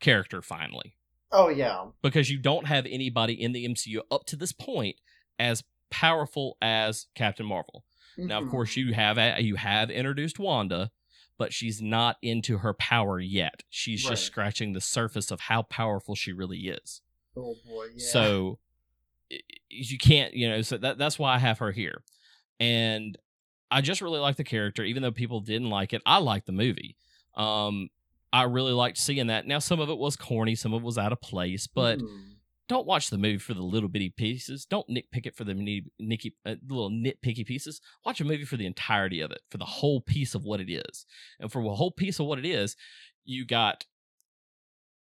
character finally Oh yeah, because you don't have anybody in the MCU up to this point as powerful as Captain Marvel. Now, of Mhm. course, you have you have introduced Wanda, but she's not into her power yet. She's Right. just scratching the surface of how powerful she really is. Oh boy, yeah. So you can't, you know, so that that's why I have her here. And I just really like the character, even though people didn't like it. I liked the movie. Um, I really liked seeing that. Now, some of it was corny, some of it was out of place, but Mhm. don't watch the movie for the little bitty pieces. Don't nitpick it for the nitty, nicky, uh, little nitpicky pieces. Watch a movie for the entirety of it, for the whole piece of what it is. And for a whole piece of what it is, you got,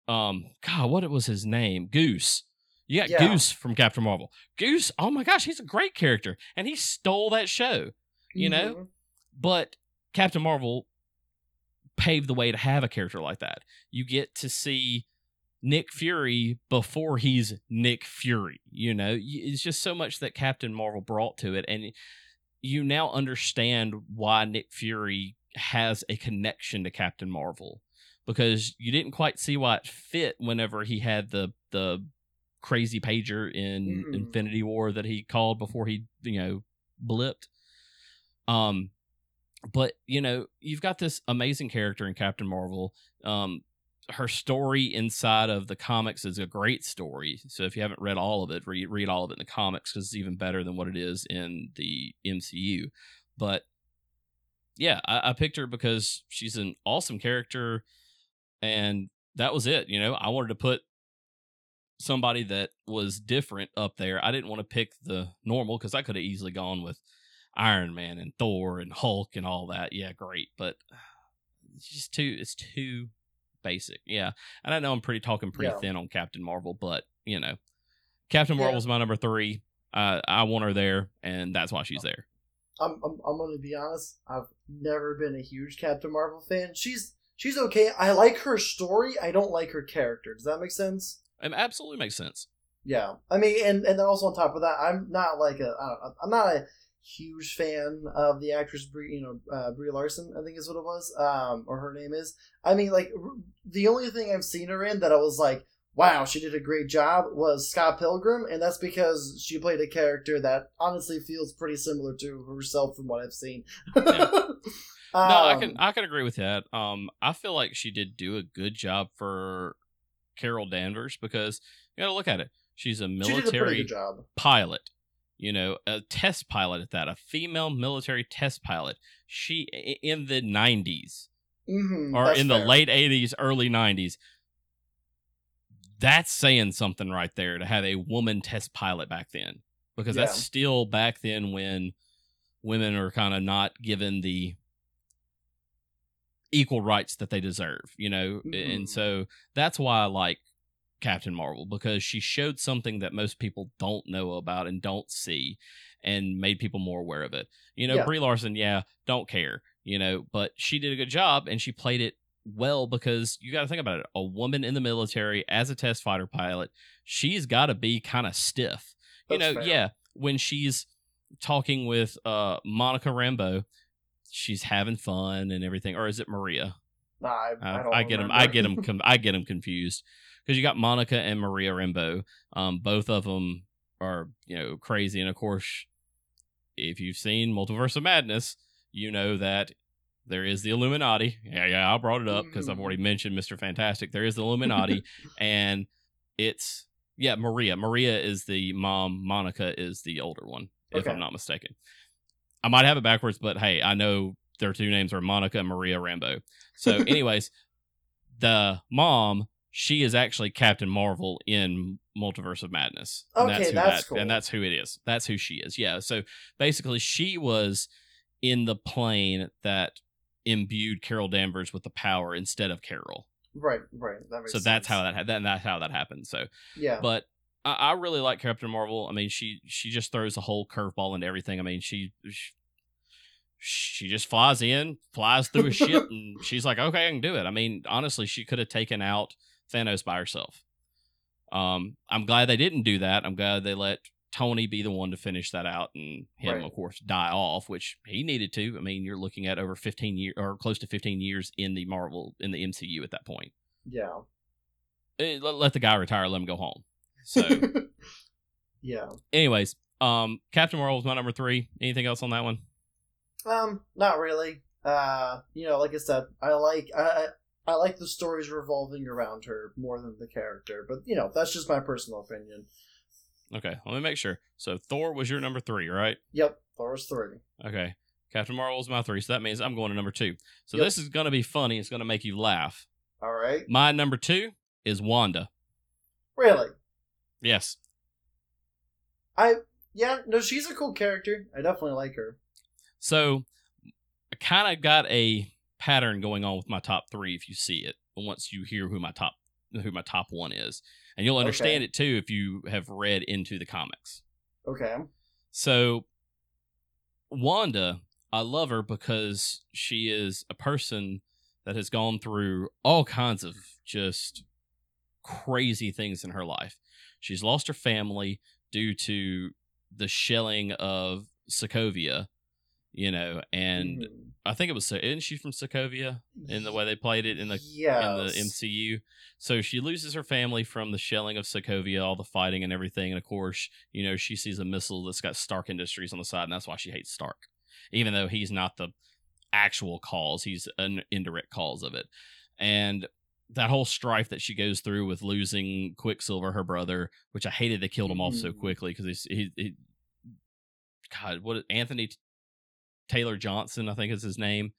um, God, what was his name? Goose. You got Yeah. Goose from Captain Marvel. Goose, oh my gosh, he's a great character, and he stole that show. You know, Mhm. but Captain Marvel paved the way to have a character like that. You get to see Nick Fury before he's Nick Fury. You know, it's just so much that Captain Marvel brought to it, and you now understand why Nick Fury has a connection to Captain Marvel because you didn't quite see why it fit whenever he had the the crazy pager in Mhm. Infinity War that he called before he you know blipped. Um, but you know, you've got this amazing character in Captain Marvel. Um, her story inside of the comics is a great story. So if you haven't read all of it, read read all of it in the comics because it's even better than what it is in the MCU. But yeah, I, I picked her because she's an awesome character, and that was it. You know, I wanted to put somebody that was different up there. I didn't want to pick the normal because I could have easily gone with Iron Man and Thor and Hulk and all that. Yeah, great, but <sighs> it's just too it's too basic. Yeah, and I know I'm pretty talking pretty Yeah. thin on Captain Marvel, but you know, Captain Yeah. Marvel's my number three. Uh, I want her there, and that's why she's there. I'm, I'm I'm gonna be honest. I've never been a huge Captain Marvel fan. She's she's okay. I like her story. I don't like her character. Does that make sense? It absolutely makes sense. Yeah. I mean, and and then also on top of that, I'm not like a I don't, i'm not a huge fan of the actress Brie. You know, uh, Brie Larson. I think is what it was. Um, or her name is. I mean, like r- the only thing I've seen her in that I was like. Wow, she did a great job. Was Scott Pilgrim, and that's because she played a character that honestly feels pretty similar to herself from what I've seen. <laughs> No, I Um, can I can agree with that. Um, I feel like she did do a good job for Carol Danvers because you got to look at it. She's a a military job. pilot, you know, a test pilot at that, a female military test pilot. She in the nineties Mm-hmm, or in the late eighties, early nineties. That's saying something right there to have a woman test pilot back then, because that's still back then when women are kind of not given the equal rights that they deserve, you know, Mhm. and so that's why I like Captain Marvel because she showed something that most people don't know about and don't see and made people more aware of it. You know, Yeah. Brie Larson, yeah, don't care, you know, but she did a good job and she played it well because you got to think about it. A woman in the military as a test fighter pilot, she's got to be kind of stiff. You know, fair. yeah, when she's talking with uh Monica Rambeau, she's having fun and everything or is it Maria? Nah, I, I, I, don't I get them. <laughs> I get them. Com- I get them confused because you got Monica and Maria Rambeau. Um, both of them are you know crazy, and of course, if you've seen Multiverse of Madness, you know that there is the Illuminati. Yeah, yeah, I brought it up because I've Mhm. already mentioned Mister Fantastic. There is the <laughs> Illuminati, and it's yeah, Maria. Maria is the mom. Monica is the older one, if Okay. I'm not mistaken. I might have it backwards, but hey, I know their two names are Monica and Maria Rambeau. So, <laughs> anyways, the mom, she is actually Captain Marvel in Multiverse of Madness. And Okay, who that's that, cool. And that's who it is. That's who she is. Yeah. So basically, she was in the plane that imbued Carol Danvers with the power instead of Carol. right, right. That So that's how that ha- that that's how that happened. So, Yeah. but I, I really like Captain Marvel. I mean, she she just throws a whole curveball into everything. I mean, she, she she just flies in, flies through a ship, <laughs> and she's like, "Okay, I can do it." I mean, honestly, she could have taken out Thanos by herself. Um, I'm glad they didn't do that. I'm glad they let Tony be the one to finish that out and him, Right. of course, die off, which he needed to. I mean, you're looking at over 15 years or close to 15 years in the Marvel in the MCU at that point. Yeah. Eh, let, let the guy retire, let him go home. So, <laughs> yeah. anyways, um, Captain Marvel was my number three. Anything else on that one? Um, not really. Uh, you know, like I said, I like I I like the stories revolving around her more than the character, but you know, that's just my personal opinion. Okay, let me make sure. So Thor was your number three, right? Yep, Thor was three. Okay. Captain Marvel was my three, so that means I'm going to number two. So Yep. this is going to be funny. It's going to make you laugh. All right. My number two is Wanda. Really? Yes. I yeah. No, she's a cool character. I definitely like her. So I kind of got a pattern going on with my top three. If you see it, once you hear who my top who my top one is, and you'll understand Okay. it too if you have read into the comics. Okay. So Wanda, I love her because she is a person that has gone through all kinds of just crazy things in her life. She's lost her family due to the shelling of Sokovia, you know, and Mhm. I think it was so isn't she from Sokovia in the way they played it in the yes. in the MCU. So she loses her family from the shelling of Sokovia, all the fighting and everything. And of course, you know, she sees a missile that's got Stark Industries on the side, and that's why she hates Stark. Even though he's not the actual cause, he's an indirect cause of it. And that whole strife that she goes through with losing Quicksilver, her brother, which I hated they killed him off so Mhm. quickly because he's he, he God, what Anthony Taylor Johnson, I think is his name.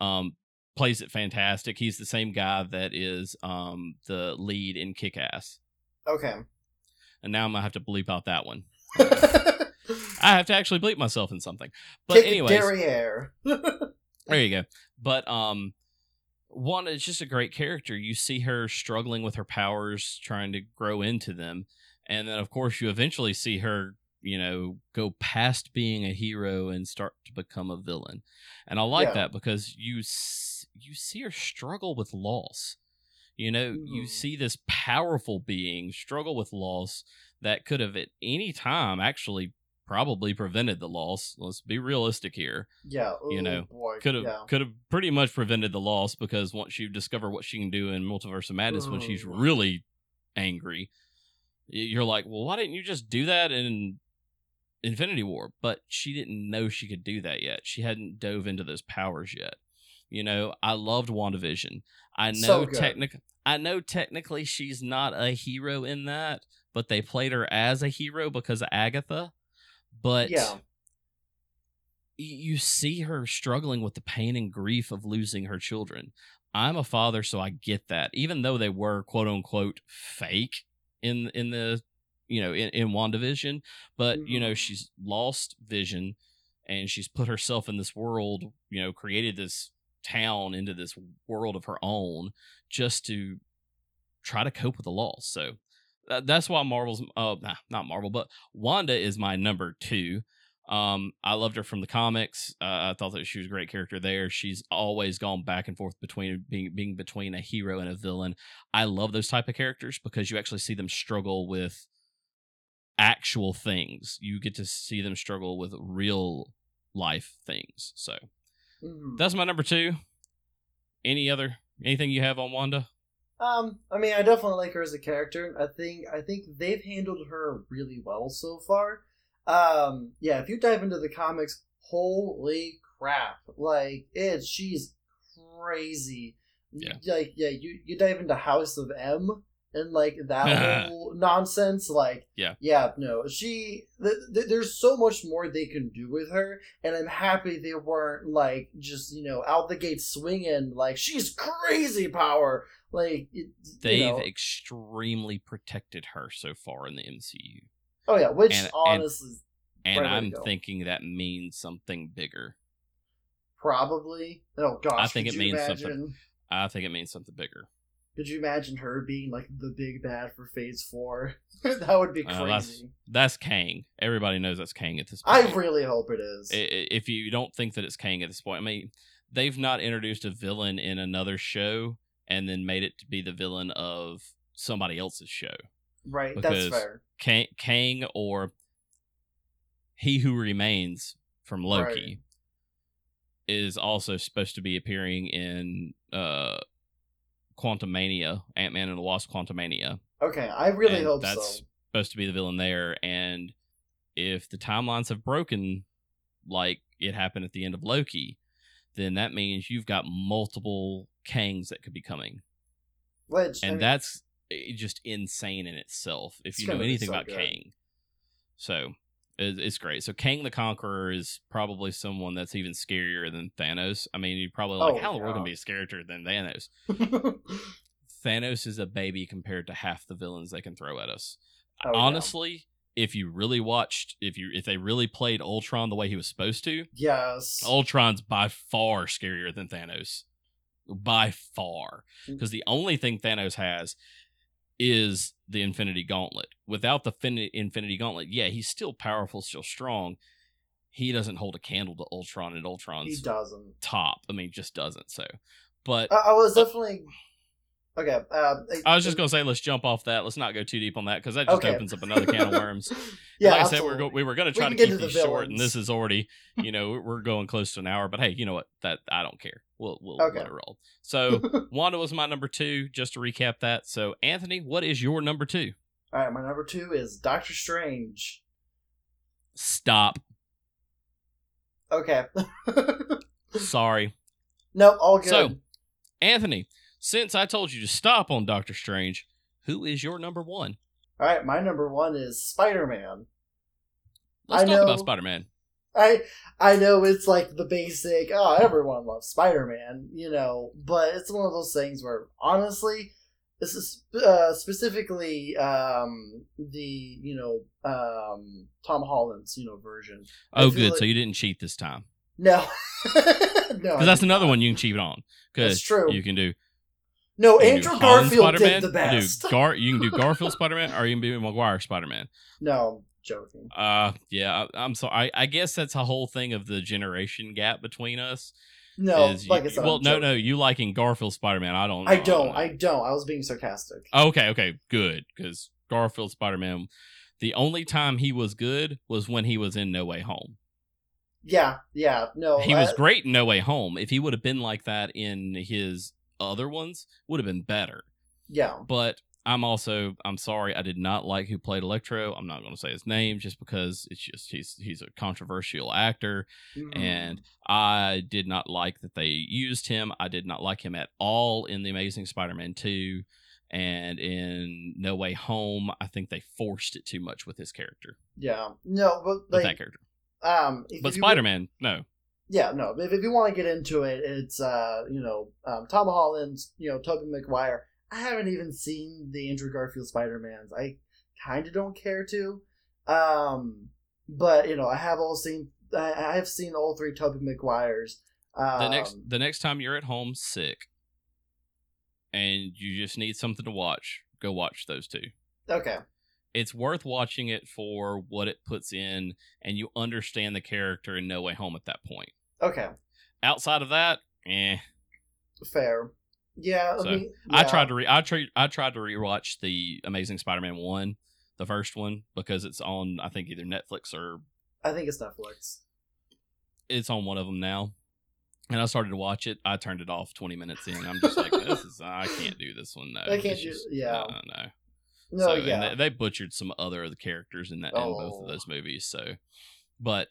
Um, plays it fantastic. He's the same guy that is um the lead in Kick Ass. Okay. And now I'm gonna have to bleep out that one. <laughs> I have to actually bleep myself in something. But derriere. <laughs> there you go. But um one is just a great character. You see her struggling with her powers, trying to grow into them. And then of course you eventually see her, you know, go past being a hero and start to become a villain. And I like Yeah. that because you you see her struggle with loss. You know, you Mhm. see this powerful being struggle with loss that could have at any time actually probably prevented the loss. Let's be realistic here yeah. you oh know, could have Yeah. could have pretty much prevented the loss because once you discover what she can do in Multiverse of Madness when she's really angry, you're like, well, why didn't you just do that in Infinity War? But she didn't know she could do that yet. She hadn't dove into those powers yet. You know, I loved WandaVision. I know technic I know technically she's not a hero in that, but they played her as a hero because of Agatha. But Yeah. you see her struggling with the pain and grief of losing her children. I'm a father, so I get that. Even though they were quote unquote fake in in the you know in, in WandaVision, but you know Mhm. she's lost vision and she's put herself in this world, you know, created this town into this world of her own just to try to cope with the loss. So that's why Marvel's uh not Marvel, but Wanda is my number two. Um, I loved her from the comics. Uh, I thought that she was a great character there. She's always gone back and forth between being being between a hero and a villain. I love those type of characters because you actually see them struggle with actual things. You get to see them struggle with real life things. So Mhm. that's my number two. Any other anything you have on Wanda? Um, I mean, I definitely like her as a character. I think I think they've handled her really well so far. Um, yeah, if you dive into the comics, holy crap! Like it's she's crazy. Yeah. Like yeah, you you dive into House of M and like that <laughs> whole nonsense. Like Yeah. yeah, no, she. Th- th- there's so much more they can do with her, and I'm happy they weren't like just you know out the gate swinging like she's crazy power. Like it, They've know. extremely protected her so far in the MCU. oh yeah, which and- and- honestly And to I'm thinking that means something bigger. probably. Oh gosh, I think it you means something. I think it means something bigger. Could you imagine her being like the big bad for Phase Four? <laughs> that would be Uh, that's- crazy. That's Kang. Everybody knows that's Kang at this point. I really hope it is. If you don't think that it's Kang at this point, I mean, they've not introduced a villain in another show and then made it to be the villain of somebody else's show. Right, Because- that's fair. Kang, Kang or He Who Remains from Loki Right. is also supposed to be appearing in uh Quantumania, Ant Man and the Wasp Quantumania. Okay, I really and hope that's so. supposed to be the villain there. And if the timelines have broken like it happened at the end of Loki, then that means you've got multiple Kangs that could be coming. Which I And mean, that's eh, just insane in itself if It's you know anything so about good. Kang. So it- it's great. So Kang the Conqueror is probably someone that's even scarier than Thanos. I mean, you're probably like, Oh, how in the world can be scarier than Thanos? <laughs> Thanos is a baby compared to half the villains they can throw at us. Oh, yeah. Honestly, if you really watched, if you if they really played Ultron the way he was supposed to, yes. Ultron's by far scarier than Thanos. By far. Mm. Because the only thing Thanos has is the Infinity Gauntlet. Without the fin- Infinity Gauntlet, yeah, he's still powerful, still strong. He doesn't hold a candle to Ultron and he Ultron's doesn't. top. I mean, just doesn't. So, but I, I was uh definitely okay. Uh, I was just gonna say, let's jump off that. Let's not go too deep on that because that just Okay. opens up another can of worms. <laughs> yeah, like I said, we're absolutely. go- we were going to try to keep these short, and this is already, <laughs> you know, we're- we're going close to an hour. But hey, you know what? That I don't care. We'll we'll Okay. let it roll. <laughs> So Wanda was my number two. Just to recap that. So Anthony, what is your number two? All right, my number two is Doctor Strange. Stop. Okay. Sorry, no, all good. So- Anthony. Since I told you to stop on Doctor Strange, who is your number one? all right, my number one is Spider Man. Let's I talk about know- Spider Man. I I know it's like the basic. Oh, everyone loves Spider Man, you know, but it's one of those things where honestly, this is uh, specifically um, the you know um, Tom Holland's you know version. Oh, good. like- So you didn't cheat this time. No, <laughs> no, Because that's another one you can cheat on. Because true. you can do No, You Andrew Garfield Spider-Man, did the you best. do <laughs> Gar- you can do Garfield Spider Man, or you can do Maguire Spider Man. no, I'm joking. Uh, yeah, I, I'm sorry. I, I guess that's a whole thing of the generation gap between us. No, you- like I said, well, I'm no, joking. no, you liking Garfield Spider Man? I don't. I don't. I don't. I was being sarcastic. Okay, okay, good. Because Garfield Spider Man, the only time he was good was when he was in No Way Home. Yeah, yeah. No, he was great in No Way Home. If he would have been like that in his other ones, would have been better. Yeah, But I'm also I'm sorry I did not like who played Electro. I'm not going to say his name just because it's just he's he's a controversial actor Mhm. and I did not like that they used him. I did not like him at all in the Amazing Spider-Man 2 and in No Way Home. I think they forced it too much with his character. yeah, no, but With that character. um, But Spider-Man, no. Yeah, no. If, if you want to get into it, it's uh, you know, um, Tom Holland's, you know, Tobey Maguire. I haven't even seen the Andrew Garfield Spider Mans. I kind of don't care to, um, but you know, I have all seen. I, I have seen all three Tobey Maguires. Um, The next the next time you're at home sick and you just need something to watch, go watch those two. okay, it's worth watching it for what it puts in and you understand the character in no way home at that point okay, outside of that eh fair. Yeah, So, I, mean, i tried to re i tried i tried to rewatch the amazing spider-man 1 the first one because it's on i think either netflix or I think it's Netflix. it's on one of them now and i started to watch it i turned it off 20 minutes in i'm just like this is i can't do this one no <laughs> I can't do- yeah. no no No, so, yeah, they, they butchered some other of the characters in that in both Oh. of those movies. So, but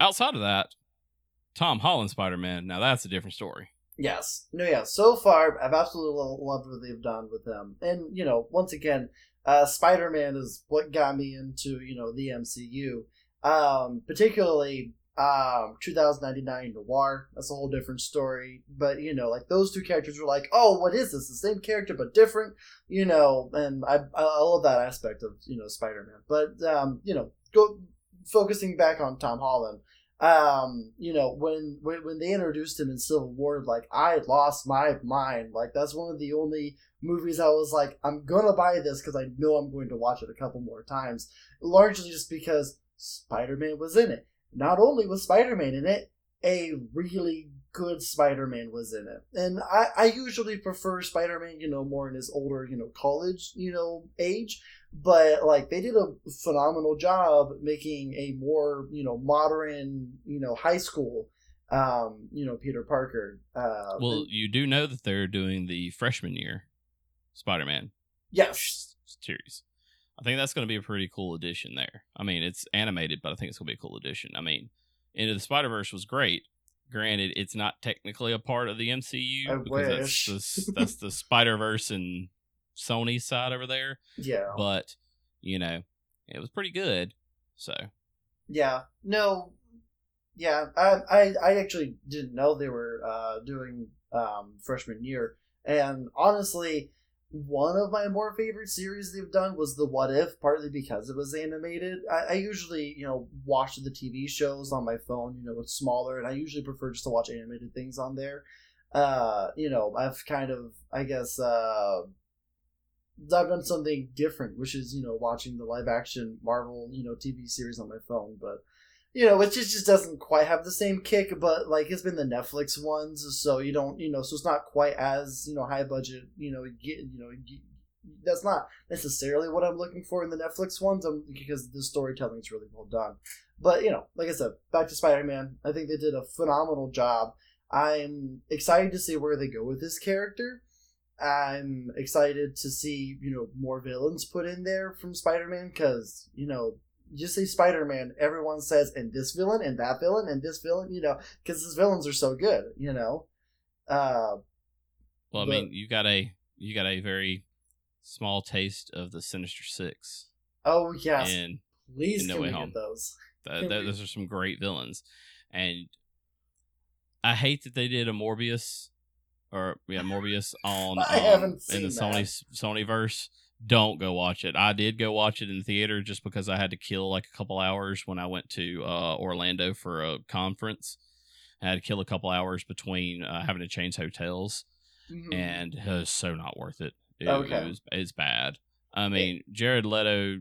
outside of that, Tom Holland Spider Man. Now that's a different story. Yes. No, yeah. So far, I've absolutely loved what they've done with them. And, you know, once again, uh, Spider Man is what got me into, you know, the MCU. Um, particularly um, 2099 Noir. That's a whole different story. But, you know, like those two characters were like, oh, what is this? The same character, but different, you know. And I, I love that aspect of, you know, Spider Man. But, um, you know, go focusing back on Tom Holland um you know when, when when they introduced him in civil war like i lost my mind. Like that's one of the only movies i was like i'm gonna buy this because i know i'm going to watch it a couple more times. Largely just because spider-man was in it. Not only was spider-man in it a really good Spider-Man was in it. And I, I usually prefer Spider-Man, you know, more in his older, you know, college, you know, age. But like they did a phenomenal job making a more, you know, modern, you know, high school um, you know, Peter Parker. Uh, well, you do know that they're doing the freshman year Spider-Man yes series. I think that's going to be a pretty cool addition there. I mean, it's animated, but I think it's going to be a cool addition. I mean, Into the Spider Verse was great. Granted, it's not technically a part of the MCU I because wish. <laughs> that's the that's the Spider Verse and Sony side over there. yeah. But you know, it was pretty good. So Yeah, no, yeah. I, I, I actually didn't know they were uh, doing um, freshman year, and honestly, one of my more favorite series they've done was the What If, partly because it was animated. I, I usually, you know, watch the TV shows on my phone. You know, it's smaller, and I usually prefer just to watch animated things on there. Uh, you know, I've kind of, I guess, uh, I've done something different, which is you know watching the live action Marvel you know TV series on my phone, but you know which just doesn't quite have the same kick. But like it's been the Netflix ones, so you don't you know so it's not quite as you know high budget. You know get you know that's not necessarily what I'm looking for in the Netflix ones, um, because the storytelling is really well done. But you know, like I said, back to Spider Man, I think they did a phenomenal job. I'm excited to see where they go with this character. I'm excited to see you know more villains put in there from Spider-Man because you know you say Spider-Man, everyone says and this villain and that villain and this villain, you know, because his villains are so good, you know. Uh, well, I But- mean, you got a you got a very small taste of the Sinister Six, oh yes, and please No can we Home. get those? Th- Can th- we- those are some great villains, and I hate that they did a Morbius or yeah Morbius <laughs> on I um, haven't in the seen Sony Sony verse. Don't go watch it. I did go watch it in the theater just because I had to kill like a couple hours when I went to uh, Orlando for a conference. I had to kill a couple hours between uh, having to change hotels Mhm. and it was so not worth it. It, Okay. it was it's bad. I mean, Jared Leto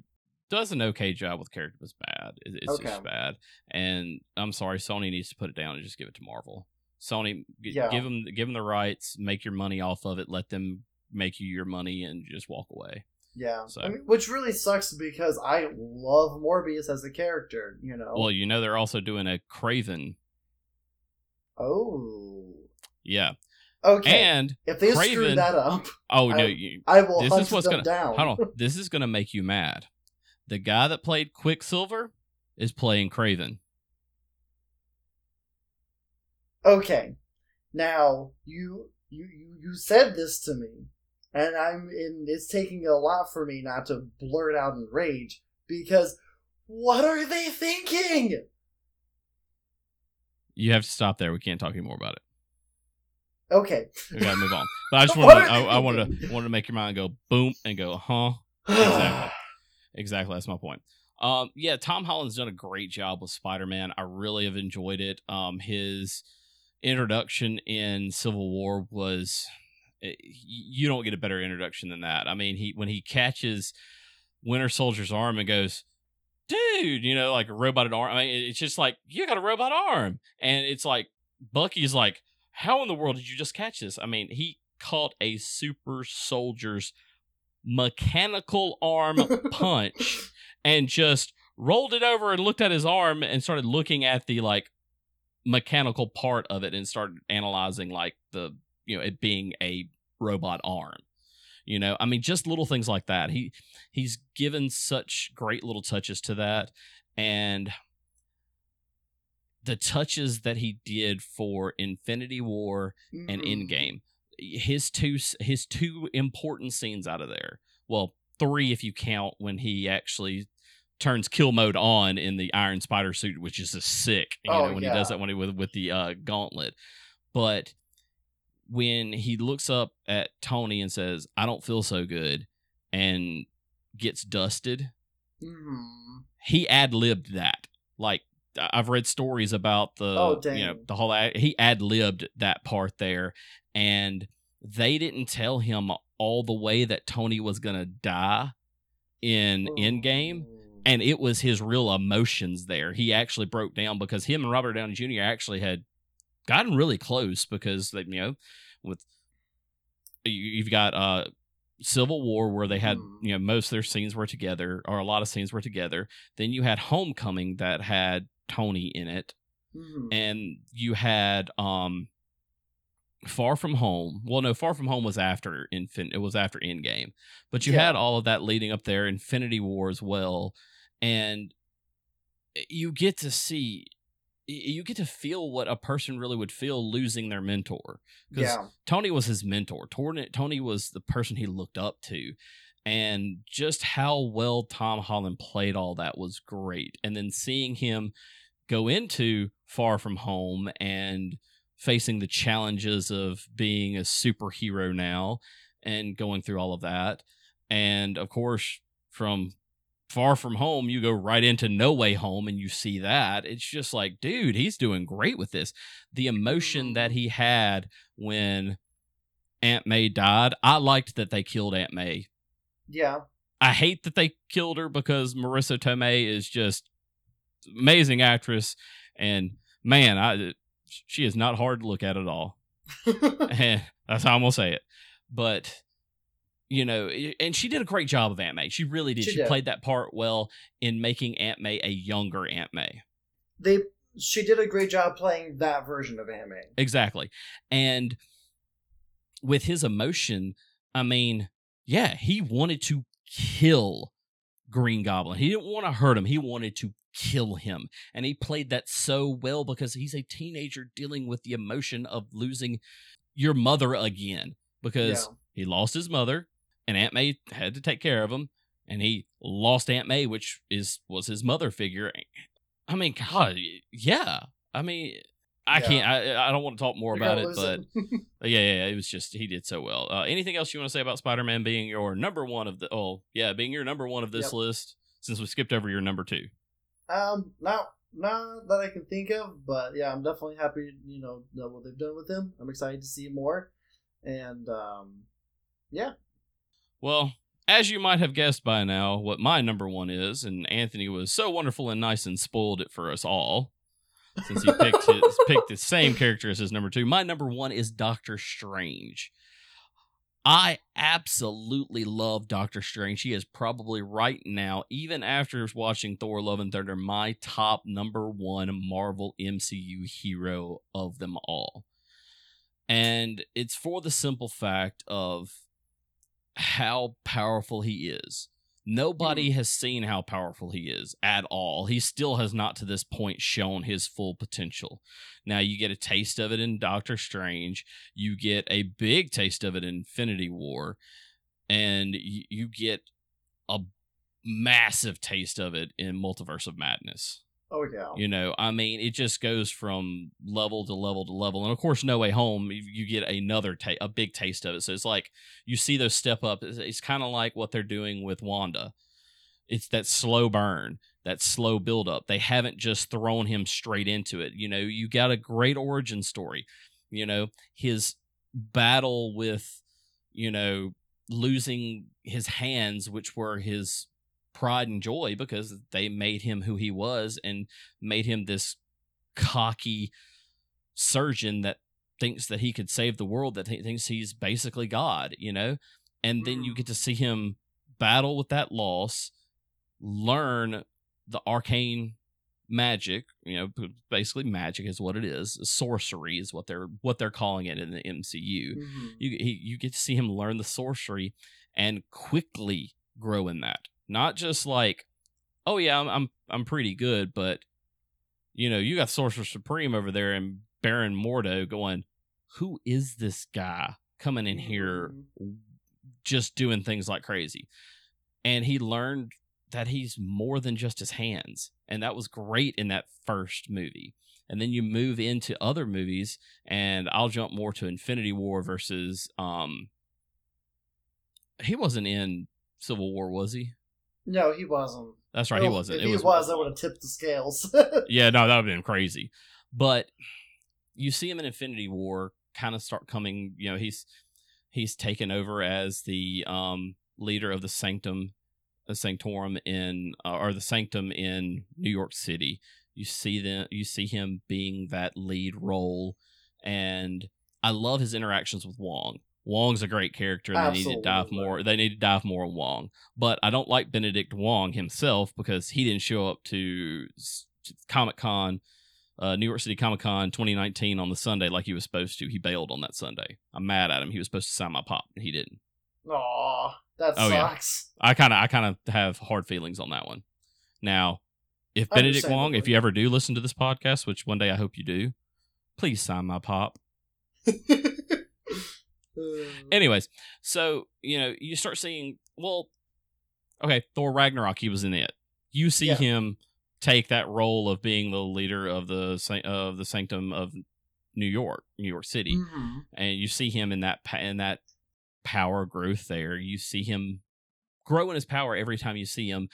does an okay job with character, but it's bad. It, it's Okay. just bad. And I'm sorry, Sony needs to put it down and just give it to Marvel. Sony, g- Yeah. give them give them the rights, make your money off of it, let them make you your money, and just walk away. yeah, so- I mean, which really sucks because I love Morbius as a character, you know. Well, you know they're also doing a Kraven, oh, yeah, okay. and if they Kraven- screw that up, oh no, I- you, I will This hunt is what's them gonna- down. hold on, <laughs> this is gonna make you mad. The guy that played Quicksilver is playing Kraven. Okay, now you you you you said this to me, and I'm in. It's taking a lot for me not to blurt out in rage because what are they thinking? You have to stop there. We can't talk anymore about it. Okay, We gotta move on. But I <laughs> just wanted, to, I, I wanted to wanted to make your mind go boom and go, huh? Exactly. <sighs> Exactly. That's my point. Um, yeah, Tom Holland's done a great job with Spider Man. I really have enjoyed it. Um, his introduction in Civil War was Eh, you don't get a better introduction than that. I mean, he when he catches Winter Soldier's arm and goes, "Dude," you know, like a roboted arm. I mean, it's just like you got a robot arm, and it's like Bucky's like, "How in the world did you just catch this?" I mean, he caught a super soldier's mechanical arm <laughs> punch and just rolled it over and looked at his arm and started looking at the like mechanical part of it and started analyzing like the you know it being a robot arm you know i mean just little things like that he he's given such great little touches to that and the touches that he did for infinity war and Mhm. Endgame. His two his two important scenes out of there. Well, three if you count when he actually turns kill mode on in the Iron Spider suit, which is a sick. You Oh, know when he does that when he with with the uh, gauntlet, but when he looks up at Tony and says, "I don't feel so good," and gets dusted, Mhm. he ad libbed that. Like I've read stories about the Oh, you know the whole he ad libbed that part there, and they didn't tell him all the way that Tony was gonna die in Endgame, Ooh. and it was his real emotions there. He actually broke down because him and Robert Downey Jr. actually had gotten really close because they, you know, with you- you've got uh Civil War where they had Mhm. you know most of their scenes were together or a lot of scenes were together. Then you had Homecoming that had Tony in it, Mhm. and you had um Far From Home. Well, no, Far From Home was after Infin. It was after Endgame, but you Yeah. had all of that leading up there, Infinity War as well, and you get to see. You get to feel what a person really would feel losing their mentor. 'cause yeah. Tony was his mentor. Tony was the person he looked up to. And just how well Tom Holland played all that was great. And then seeing him go into Far From Home and facing the challenges of being a superhero now and going through all of that. And of course, from Far From Home, you go right into No Way Home and you see that. It's just like, dude, he's doing great with this. The emotion that mm-hmm. he had when Aunt May died, I liked that they killed Aunt May. Yeah. I hate that they killed her because Marisa Tomei is just amazing actress, and man, I uh, she is not hard to look at at all. <laughs> <laughs> and that's how I'm gonna say it. But you know, and she did a great job of Aunt May. She really did. She She, did. played that part well in making Aunt May a younger Aunt May. they she did a great job playing that version of Aunt May. Exactly. And with his emotion, I mean, yeah, he wanted to kill Green Goblin. He didn't want to hurt him. He wanted to kill him. And he played that so well because he's a teenager dealing with the emotion of losing your mother again because Yeah. he lost his mother and Aunt May had to take care of him and he lost Aunt May which is was his mother figure. I mean, god, yeah. I mean, I Yeah. can't I I don't want to talk more You're about it, but <laughs> yeah, yeah, it was just he did so well. Uh, anything else you want to say about Spider-Man being your number one of the? Oh, yeah, being your number one of this Yep. list since we skipped over your number two. Um, not not that I can think of, but yeah, I'm definitely happy. You know, know what they've done with him. I'm excited to see more, and um, yeah, Well, as you might have guessed by now, what my number one is, and Anthony was so wonderful and nice and spoiled it for us all, since he picked his, <laughs> picked the same character as his number two. My number one is Doctor Strange. I absolutely love Doctor Strange. He is probably right now, even after watching Thor: Love and Thunder, my top number one Marvel MCU hero of them all. And it's for the simple fact of how powerful he is. Nobody mm. has seen how powerful he is at all. He still has not to this point shown his full potential. Now you get a taste of it in Doctor Strange, you get a big taste of it in Infinity War, and you, you get a massive taste of it in Multiverse of Madness. Oh yeah, You know, I mean, it just goes from level to level to level, and of course, No Way Home, you, get another ta- a big taste of it. So it's like you see those step up. It's, it's kind of like what they're doing with Wanda. It's that slow burn, that slow build up. They haven't just thrown him straight into it. You know, you got a great origin story. You know, his battle with, you know, losing his hands, which were his pride and joy because they made him who he was and made him this cocky surgeon that thinks that he could save the world that he thinks he's basically god you know and then you Mm. get to see him battle with that loss learn the arcane magic you know basically magic is what it is sorcery is what they're what they're calling it in the MCU Mhm. you he, you get to see him learn the sorcery and quickly grow in that. Not just like, oh yeah, I'm I'm I'm pretty good, but you know, you got Sorcerer Supreme over there and Baron Mordo going, who is this guy coming in here just doing things like crazy? And he learned that he's more than just his hands. And that was great in that first movie. And then you move into other movies, and I'll jump more to Infinity War versus um he wasn't in Civil War, was he? No, he wasn't. That's right, he wasn't. If It he was, that would have tipped the scales. <laughs> yeah, no, that would have been crazy. But you see him in Infinity War kind of start coming, you know, he's he's taken over as the um leader of the Sanctum the Sanctorum in uh, or the Sanctum in New York City. You see them you see him being that lead role and I love his interactions with Wong. Wong's a great character, and they need to dive more. They need to dive more on Wong, but I don't like Benedict Wong himself because he didn't show up to Comic Con, uh, New York City Comic Con 2019 on the Sunday like he was supposed to. He bailed on that Sunday. I'm mad at him. He was supposed to sign my pop, and he didn't. Aw, that Oh, yeah. sucks. I kind of I kind of have hard feelings on that one. Now, if Benedict Wong, if you ever do listen to this podcast, which one day I hope you do, please sign my pop. <laughs> Uh, Anyways, so you know you start seeing well, okay, Thor Ragnarok, he was in it. You see Yeah. him take that role of being the leader of the of the Sanctum of New York, New York City, mhm. and you see him in that in that power growth there. You see him grow in his power every time you see him.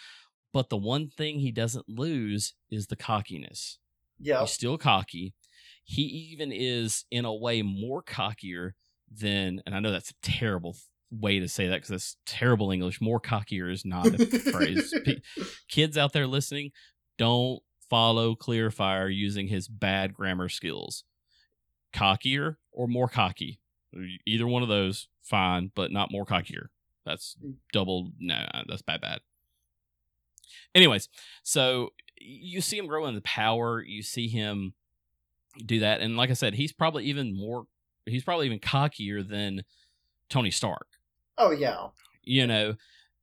But the one thing he doesn't lose is the cockiness. Yeah. He's still cocky. He even is, in a way, more cockier than, and I know that's a terrible way to say that because that's terrible English. More cockier is not a phrase. <laughs> P- Kids out there listening, don't follow Clearfire using his bad grammar skills. Cockier or more cocky. Either one of those, fine, but not more cockier. That's mm. double, no, that's bad, bad. Anyways, so you see him grow in the power. You see him do that, and like I said, he's probably even more. He's probably even cockier than Tony Stark. Oh yeah. You know,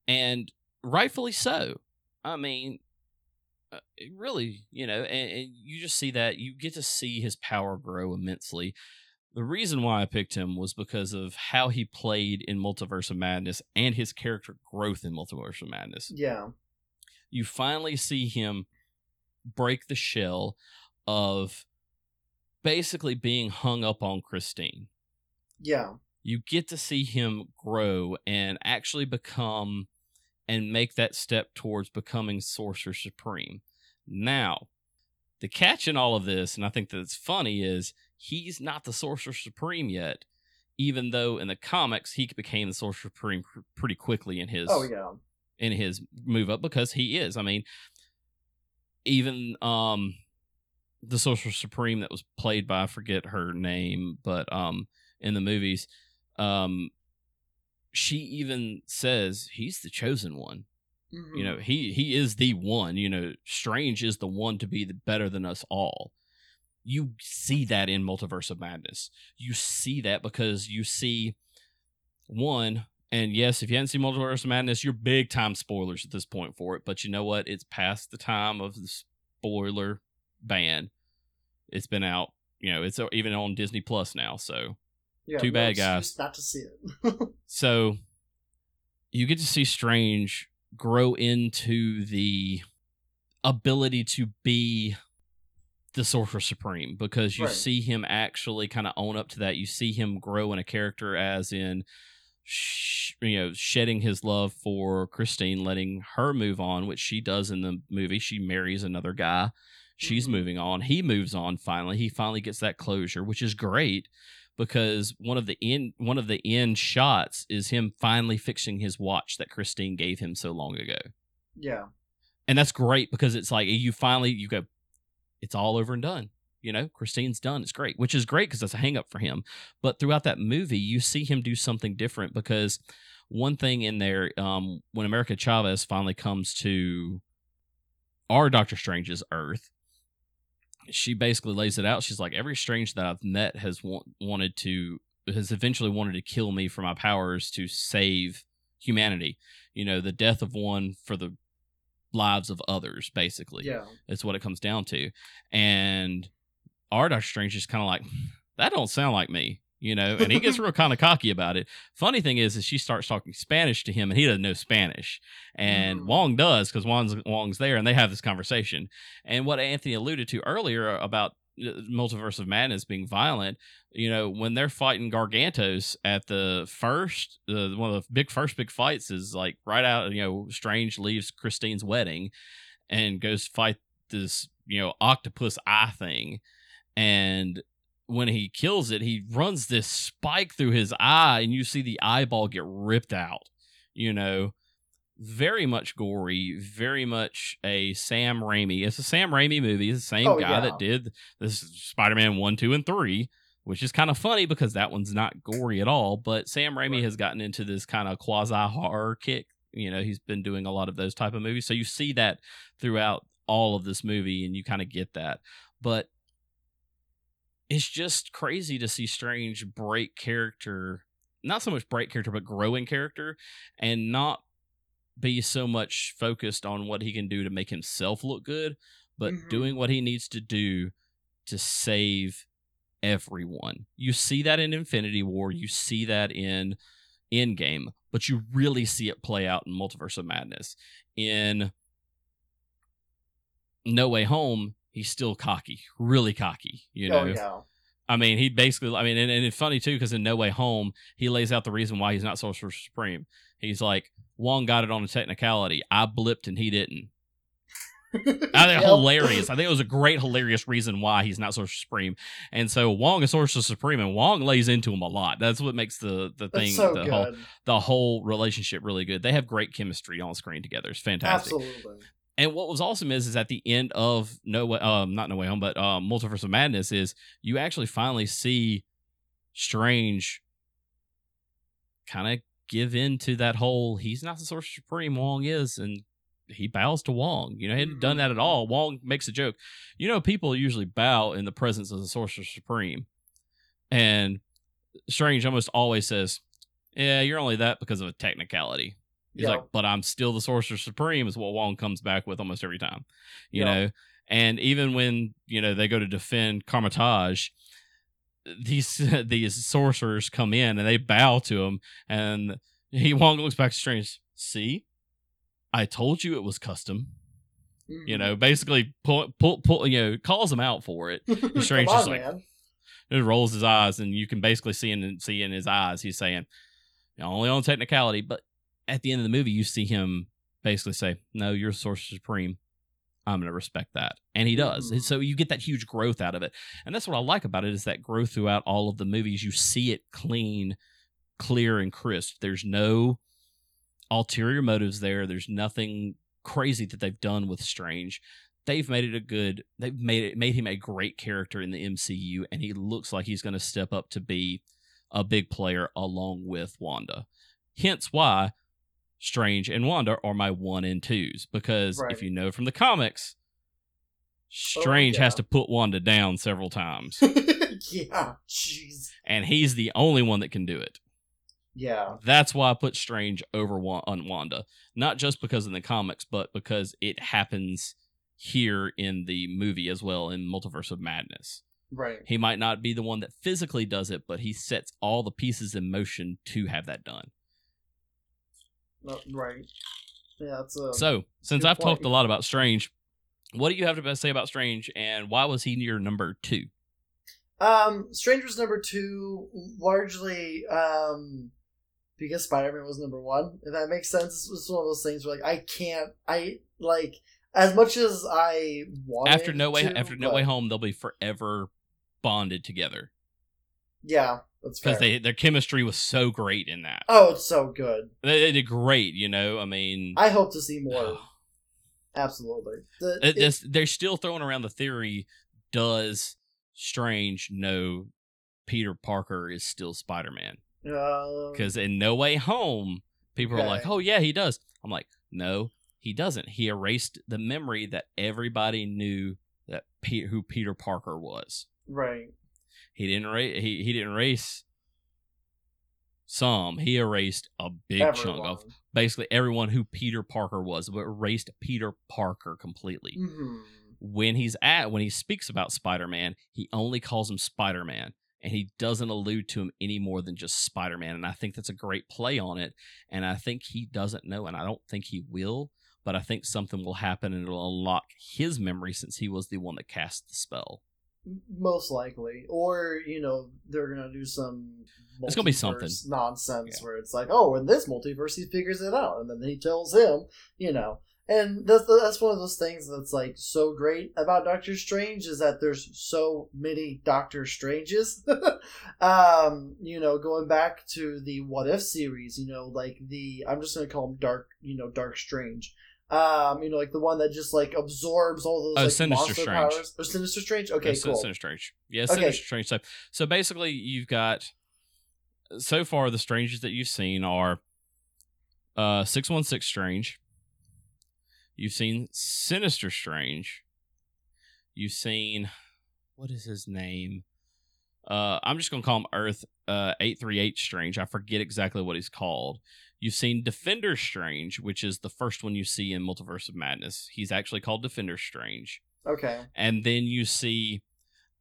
and rightfully so. I mean, uh, really, you know, and, and you just see that you get to see his power grow immensely. The reason why I picked him was because of how he played in Multiverse of Madness and his character growth in Multiverse of Madness Yeah. you finally see him break the shell of basically being hung up on Christine. Yeah. You get to see him grow and actually become and make that step towards becoming Sorcerer Supreme. Now, the catch in all of this, and I think that's funny, is he's not the Sorcerer Supreme yet, even though in the comics he became the Sorcerer Supreme pr- pretty quickly in his Oh yeah. in his move up because he is. I mean, even um the Sorcerer Supreme that was played by I forget her name, but um in the movies, um she even says he's the chosen one. Mhm. You know, he he is the one, you know, Strange is the one to be the better than us all. You see that in Multiverse of Madness. You see that because you see one and yes, if you haven't seen Multiverse of Madness, you're big time spoilers at this point for it. But you know what? It's past the time of the spoiler ban. It's been out, you know, it's even on Disney Plus now. So yeah. too bad, guys. Not to see it. <laughs> so you get to see Strange grow into the ability to be the Sorcerer Supreme because you Right. see him actually kind of own up to that. You see him grow in a character, as in, sh- you know, shedding his love for Christine, letting her move on, which she does in the movie. She marries another guy. She's Mhm. moving on. He moves on finally. He finally gets that closure, which is great because one of the end one of the end shots is him finally fixing his watch that Christine gave him so long ago. yeah. And that's great because it's like you finally you go it's all over and done. You know, Christine's done. It's great, which is great because that's a hang up for him. But throughout that movie, you see him do something different because one thing in there, um, when America Chavez finally comes to our Doctor Strange's Earth, she basically lays it out. She's like, every strange that I've met has wa- wanted to, has eventually wanted to kill me for my powers to save humanity. You know, the death of one for the lives of others, basically. Yeah. It's what it comes down to. And our Doctor Strange is kind of like, that don't sound like me, you know, and he gets <laughs> real kind of cocky about it. Funny thing is, is she starts talking Spanish to him and he doesn't know Spanish. And Mm. Wong does because Wong's, Wong's there and they have this conversation. And what Anthony alluded to earlier about uh, Multiverse of Madness being violent, you know, when they're fighting Gargantos at the first, uh, one of the big first big fights is like right out, you know, Strange leaves Christine's wedding and goes fight this, you know, octopus eye thing. And when he kills it, he runs this spike through his eye, and you see the eyeball get ripped out. You know, very much gory, very much a Sam Raimi. It's a Sam Raimi movie. It's the same Oh, guy yeah. that did this Spider Man 1, 2, and 3. which is kind of funny because that one's not gory at all. But Sam Raimi Right. has gotten into this kind of quasi horror kick. You know, he's been doing a lot of those type of movies, so you see that throughout all of this movie, and you kind of get that. But it's just crazy to see Strange break character, not so much break character, but growing character, and not be so much focused on what he can do to make himself look good, but Mhm. doing what he needs to do to save everyone. You see that in Infinity War, you see that in Endgame, but you really see it play out in Multiverse of Madness. In No Way Home, he's still cocky, really cocky, you oh, know. oh yeah. I mean, he basically, I mean, and, and it's funny too because in No Way Home, he lays out the reason why he's not Sorcerer Supreme. He's like, Wong got it on a technicality. I blipped and he didn't. <laughs> I think Yep. hilarious. I think it was a great, hilarious reason why he's not Sorcerer Supreme. And so Wong is Sorcerer Supreme, and Wong lays into him a lot. That's what makes the the thing, so the whole the whole relationship really good. They have great chemistry on screen together. It's fantastic. Absolutely. And what was awesome is is at the end of No Way, um, not No Way Home, but um, Multiverse of Madness is you actually finally see Strange kind of give in to that whole he's not the Sorcerer Supreme, Wong is, and he bows to Wong. You know, he hadn't done that at all. Wong makes a joke. You know, people usually bow in the presence of the Sorcerer Supreme, and Strange almost always says, "Yeah, you're only that because of a technicality." He's Yeah. like, but I'm still the Sorcerer Supreme, is what Wong comes back with almost every time. You Yeah. know? And even when, you know, they go to defend Kamar-Taj, these <laughs> these sorcerers come in and they bow to him and he Wong looks back strange. See? I told you it was custom. Mm-hmm. You know, basically pull pull pull you know, calls him out for it. <laughs> Mhm. Strange is like- man. It rolls his eyes, and you can basically see in see in his eyes he's saying, only on technicality. But at the end of the movie, you see him basically say, "No, you're source Supreme. I'm going to respect that," and he does. Mhm. So you get that huge growth out of it, and that's what I like about it is that growth throughout all of the movies. You see it clean, clear, and crisp. There's no ulterior motives there. There's nothing crazy that they've done with Strange they've made it a good they've made it made him a great character in the MCU and he looks like he's going to step up to be a big player along with Wanda. Hence why Strange and Wanda are my 1 and 2s because Right. if you know from the comics oh, Strange yeah. has to put Wanda down several times <laughs> yeah. Jeez. and he's the only one that can do it. Yeah. That's why I put Strange over on Wanda, not just because in the comics, but because it happens here in the movie as well in Multiverse of Madness. Right. He might not be the one that physically does it, but he sets all the pieces in motion to have that done. No, right. Yeah. It's a. So, since good I've talked a lot about Strange, what do you have to say about Strange, and why was he your number two? Um, Strange was number two, largely um, because Spider Man was number one. If that makes sense, it's one of those things where like I can't, I like as much as I want After No Way to, After No Way Home, they'll be forever bonded together Yeah, that's because they their chemistry was so great in that. oh, it's so good. They, they did great, you know. I mean, I hope to see more. Absolutely. The, it, it- they're still throwing around the theory: Does Strange know Peter Parker is still Spider Man? uh, Because in No Way Home, people are like, "Oh yeah, he does." I'm like, "No, he doesn't. He erased the memory that everybody knew that Pe- who Peter Parker was. right. He didn't erase. He he didn't erase." Some he erased a big chunk of basically everyone who Peter Parker was, but erased Peter Parker completely. Mhm. When he's at when he speaks about Spider Man, he only calls him Spider Man, and he doesn't allude to him any more than just Spider Man. And I think that's a great play on it. And I think he doesn't know, and I don't think he will. But I think something will happen, and it'll unlock his memory since he was the one that cast the spell. Most likely, or you know, they're gonna do some. It's gonna be something. nonsense Yeah. where it's like, oh, in this multiverse he figures it out, and then he tells him, you know, and that's that's one of those things that's like so great about Doctor Strange is that there's so many Doctor Stranges. <laughs> um, you know, going back to the What If series, you know, like the I'm just gonna call him Dark, you know, Dark Strange. Um, you know, like the one that just like absorbs all those Oh, like Sinister monster Strange. powers. Or Sinister Strange. Okay, Yeah, cool. Sinister Strange. Yeah, Okay. Sinister Strange. So, so basically, you've got so far the strangers that you've seen are uh six one six Strange. You've seen Sinister Strange. You've seen what is his name? Uh, I'm just gonna call him Earth uh eight three eight Strange. I forget exactly what he's called. You've seen Defender Strange, which is the first one you see in Multiverse of Madness. He's actually called Defender Strange Okay. and then you see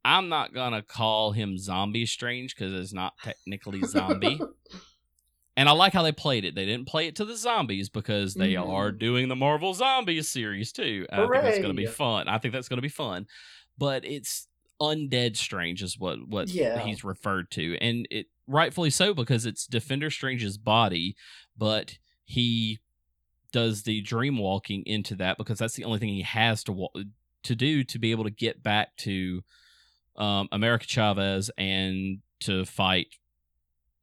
i'm not gonna call him zombie strange because it's not technically zombie <laughs> and i like how they played it they didn't play it to the zombies because they Mhm. are doing the marvel zombies series too i think that's gonna be fun i think that's gonna be fun but it's undead strange is what what Yeah. he's referred to and it rightfully so because it's defender strange's body but he does the dream walking into that because that's the only thing he has to to do to be able to get back to um, America Chavez and to fight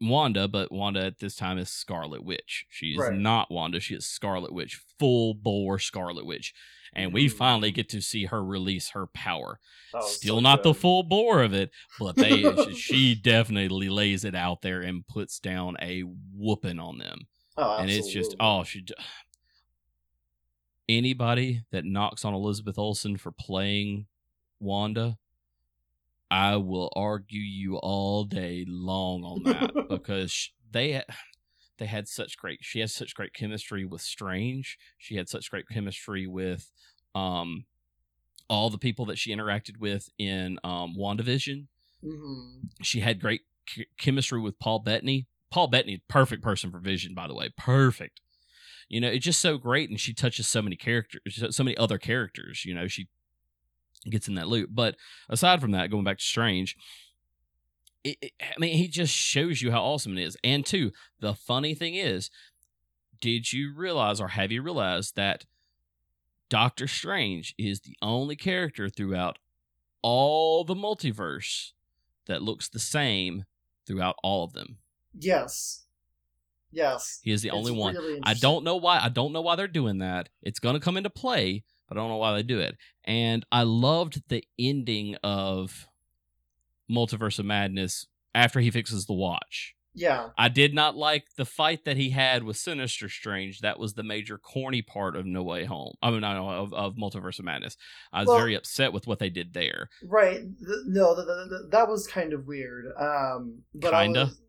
Wanda, but Wanda at this time is Scarlet Witch. She's Right. not Wanda, she is Scarlet Witch, full bore Scarlet Witch. And we Mhm. finally get to see her release her power. Still so not the full bore of it, but they <laughs> she definitely lays it out there and puts down a whooping on them Oh, and it's just oh she <sighs> anybody that knocks on elizabeth olsen for playing wanda i will argue you all day long on that <laughs> because they <sighs> they had such great she has such great chemistry with strange she had such great chemistry with um all the people that she interacted with in um wandavision Mhm. she had great ch- chemistry with Paul Bettany. Paul Bettany, perfect person for Vision, by the way, perfect. You know, it's just so great, and she touches so many characters, so- many other characters. You know, she gets in that loop. But aside from that, going back to Strange, it, it- I mean, he just shows you how awesome it is. And two, the funny thing is, did you realize, or have you realized that Doctor Strange is the only character throughout all the multiverse that looks the same throughout all of them. Yes. Yes. He is the It's only one. really I don't know why. I don't know why they're doing that. It's going to come into play, but I don't know why they do it. And I loved the ending of Multiverse of Madness after he fixes the watch. Yeah. I did not like the fight that he had with Sinister Strange. That was the major corny part of No Way Home. I mean, no, of, of Multiverse of Madness. I was Well- very upset with what they did there. Right. No, th- th- th- that was kind of weird. Um, but Kinda. was-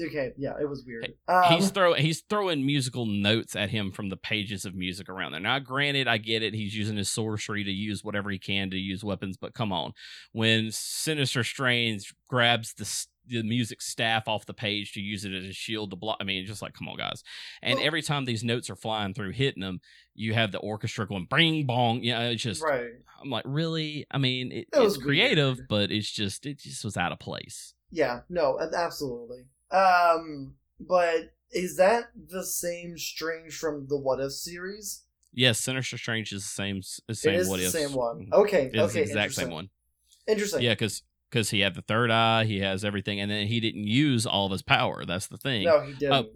okay, yeah, it was weird. Um, he's throwing he's throwing musical notes at him from the pages of music around there. Now, granted, I get it. He's using his sorcery to use whatever he can to use weapons, but come on, when Sinister Strange grabs the the music staff off the page to use it as a shield to block, I mean, just like come on, guys. And Well- every time these notes are flying through, hitting them, you have the orchestra going bing bong. Yeah, it's just right. I'm like, really? I mean, it, It was it's creative, weird. but it's just it just was out of place. Yeah. No. Absolutely. Um, but is that the same Strange from the What If series? Yes, Sinister Strange is the same. The same it is what the if. same one. Mhm. Okay. It's okay. the exact same one. Interesting. Yeah, because because he had the third eye, he has everything, and then he didn't use all of his power. That's the thing. No, he didn't. Oh.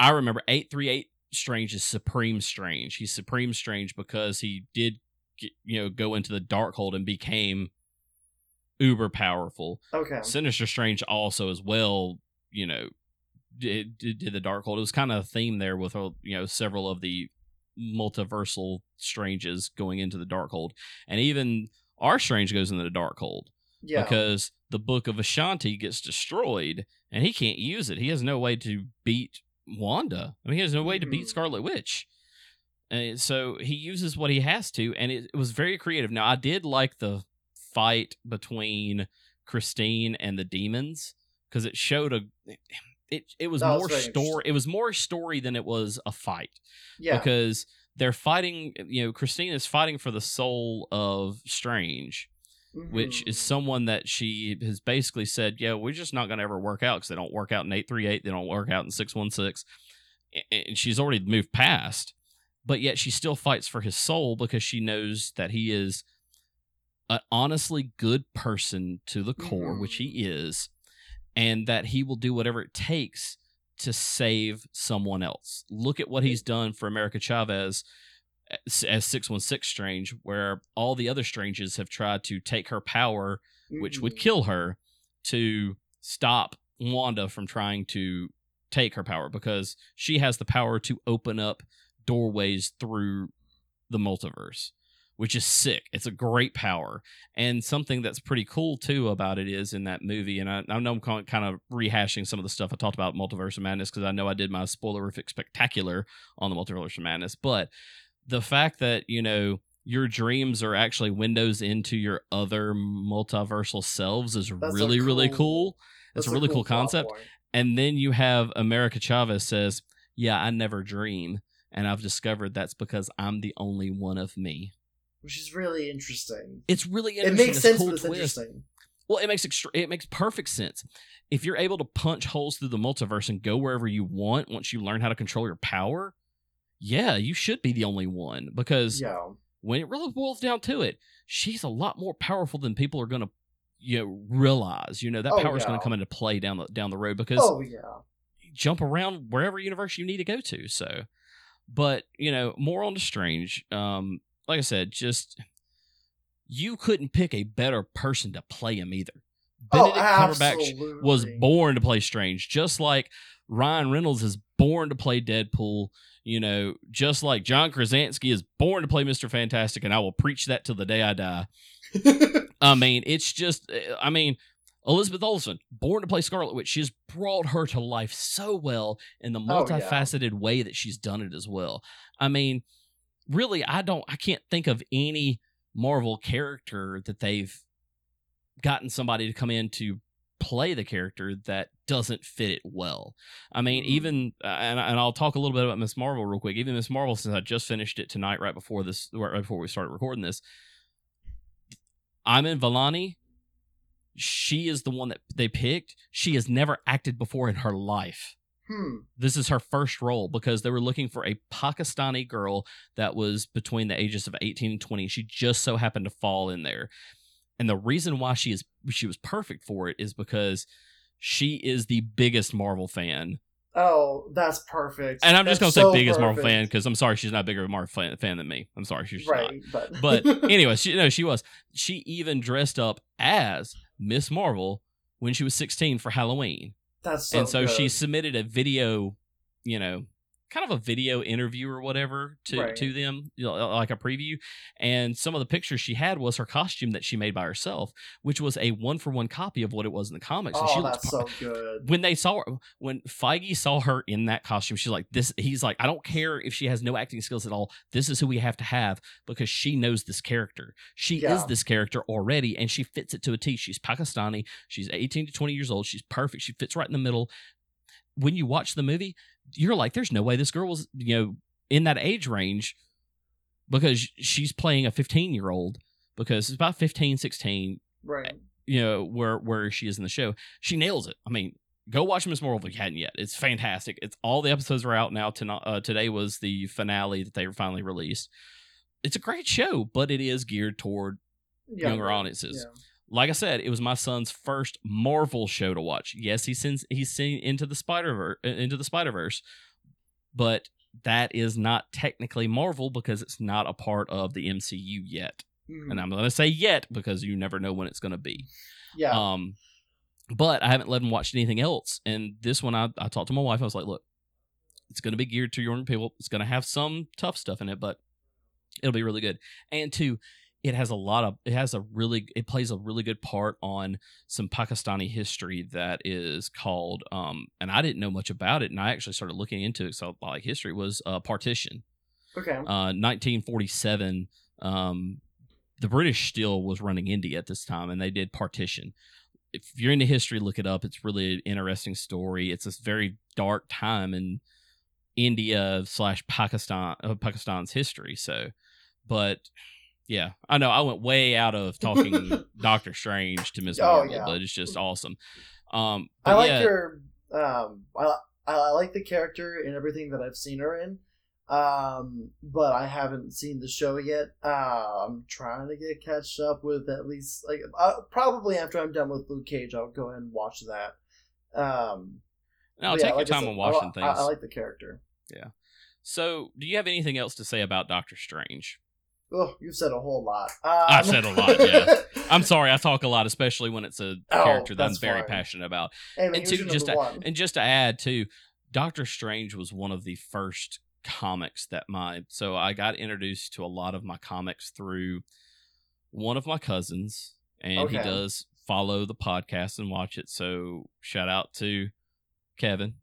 I remember eight three eight Strange is Supreme Strange. He's Supreme Strange because he did, you know, go into the Darkhold and became uber powerful. okay. Sinister Strange also as well, you know, did, did, the Darkhold. It was kind of a theme there with uh, you know several of the multiversal Stranges going into the Darkhold, and even our Strange goes into the Darkhold Yeah. because the Book of Vishanti gets destroyed and he can't use it. He has no way to beat Wanda. I mean, he has no way to beat Mhm. Scarlet Witch. And so he uses what he has to, and it, it was very creative. Now, I did like the fight between Christine and the demons because it showed a. It it was That more very story. It was more story than it was a fight yeah. because they're fighting. You know, Christine is fighting for the soul of Strange, which Mhm. is someone that she has basically said, "Yeah, we're just not going to ever work out because they don't work out in eight three eight, they don't work out in 616." and she's already moved past. But yet she still fights for his soul because she knows that he is an honestly good person to the core, which he is, and that he will do whatever it takes to save someone else. Look at what he's done for America Chavez as, as 616 Strange, where all the other Stranges have tried to take her power, which would Mhm. kill her, to stop Wanda from trying to take her power because she has the power to open up doorways through the multiverse, which is sick. It's a great power. And something that's pretty cool too about it is in that movie, and I, I know I'm kind kind of rehashing some of the stuff I talked about Multiverse of Madness because I know I did my spoilerific spectacular on the Multiverse of Madness, but the fact that you know your dreams are actually windows into your other multiversal selves is That's a really really cool- cool. It's a really cool plot concept. point. And then you have America Chavez says, "Yeah, I never dream." And I've discovered that's because I'm the only one of me. Which is really interesting. It's really interesting. It makes sense, cool but it's twist. interesting. Well, it makes extra- it makes perfect sense. If you're able to punch holes through the multiverse and go wherever you want once you learn how to control your power, yeah, you should be the only one because Yeah, when it really boils down to it, she's a lot more powerful than people are going to you know realize. You know that Oh, power is going to come into play down the down the road because oh yeah, jump around wherever universe you need to go to. So, but you know, more on the strange. Um, like I said, just you couldn't pick a better person to play him either. oh Benedict Cumberbatch was born to play Strange, just like Ryan Reynolds is born to play Deadpool. You know, just like John Krasinski is born to play Mister Fantastic, and I will preach that till the day I die. <laughs> I mean, it's just, eh, I mean, Elizabeth Olsen, born to play Scarlet Witch, she's brought her to life so well in the Oh, yeah. multifaceted way that she's done it as well. I mean, really, I don't, I can't think of any Marvel character that they've gotten somebody to come in to play the character that doesn't fit it well. I mean, Mhm. even uh, and and I'll talk a little bit about Miss Marvel real quick. Even Miss Marvel, since I just finished it tonight, right before this, right before we started recording this, Iman Vellani. She is the one that they picked. She has never acted before in her life. Hmm. This is her first role because they were looking for a Pakistani girl that was between the ages of 18 and 20. She just so happened to fall in there. And the reason why she is she was perfect for it is because she is the biggest Marvel fan. Oh, that's perfect. And I'm just going That's to say so biggest Marvel fan because I'm sorry she's not bigger of a Marvel fan, fan than me. I'm sorry she's not. right, but But <laughs> anyway, she no, she was. She even dressed up as Miss Marvel when she was 16 for Halloween. That's so and so she submitted a video, you know, kind of a video interview or whatever to Right. to them, you know, like a preview. And some of the pictures she had was her costume that she made by herself, which was a one for one copy of what it was in the comics. and she Oh, that's so good. when they saw her, when Feige saw her in that costume, she's like, "This." He's like, "I don't care if she has no acting skills at all. This is who we have to have because she knows this character. She is this character already, and she fits it to a T. She's Pakistani. She's eighteen to twenty years old. She's perfect. She fits right in the middle. When you watch the movie, you're like, "There's no way this girl was, you know, in that age range." Because she's playing a 15 year old, because it's about 15, 16, Right. you know where where she is in the show. She nails it. I mean go watch miss marvel if you hadn't yet. It's fantastic. It's all the episodes are out now. Tonight uh, today was the finale that they finally released. It's a great show but it is geared toward Yeah, younger audiences. Yeah. Like i said it was my son's first marvel show to watch yes he sends he's seen into the spider verse into the spider verse but that is not technically marvel because it's not a part of the mcu yet Mhm. and i'm going to say yet because you never know when it's going to be yeah. um, but I haven't let him watch anything else. And this one, I, I talked to my wife. I was like, look, it's going to be geared to younger people. It's going to have some tough stuff in it, but it'll be really good. And two, it has a lot of, it has a really, it plays a really good part on some Pakistani history that is called, um, and I didn't know much about it. And I actually started looking into it. So like history was uh, partition okay. uh, 1947, um, the British still was running India at this time, and they did partition. If you're into history, look it up. It's really an interesting story. It's this very dark time in India slash Pakistan, uh, Pakistan's history. So, but yeah, I know I went way out of talking <laughs> Doctor Strange to Miss Oh, Marvel, yeah. but it's just awesome. Um, I like yeah, her. Um, I, I like the character and everything that I've seen her in. Um, but I haven't seen the show yet. Uh, I'm trying to get catched up with at least like uh, probably after I'm done with Luke Cage, I'll go ahead and watch that. Um, No, take yeah, your like time said, on watching I, I- things. I, like the character. Yeah. So, do you have anything else to say about Doctor Strange? Oh, you've said a whole lot. Um, I've said a lot, yeah. <laughs> I'm sorry, I talk a lot, especially when it's a Oh, character that I'm very fine. passionate about. hey, man, and two, just to-. And just to add too, Doctor Strange was one of the first comics that my so I got introduced to a lot of my comics through one of my cousins, and he does follow the podcast and watch it. So shout out to Kevin.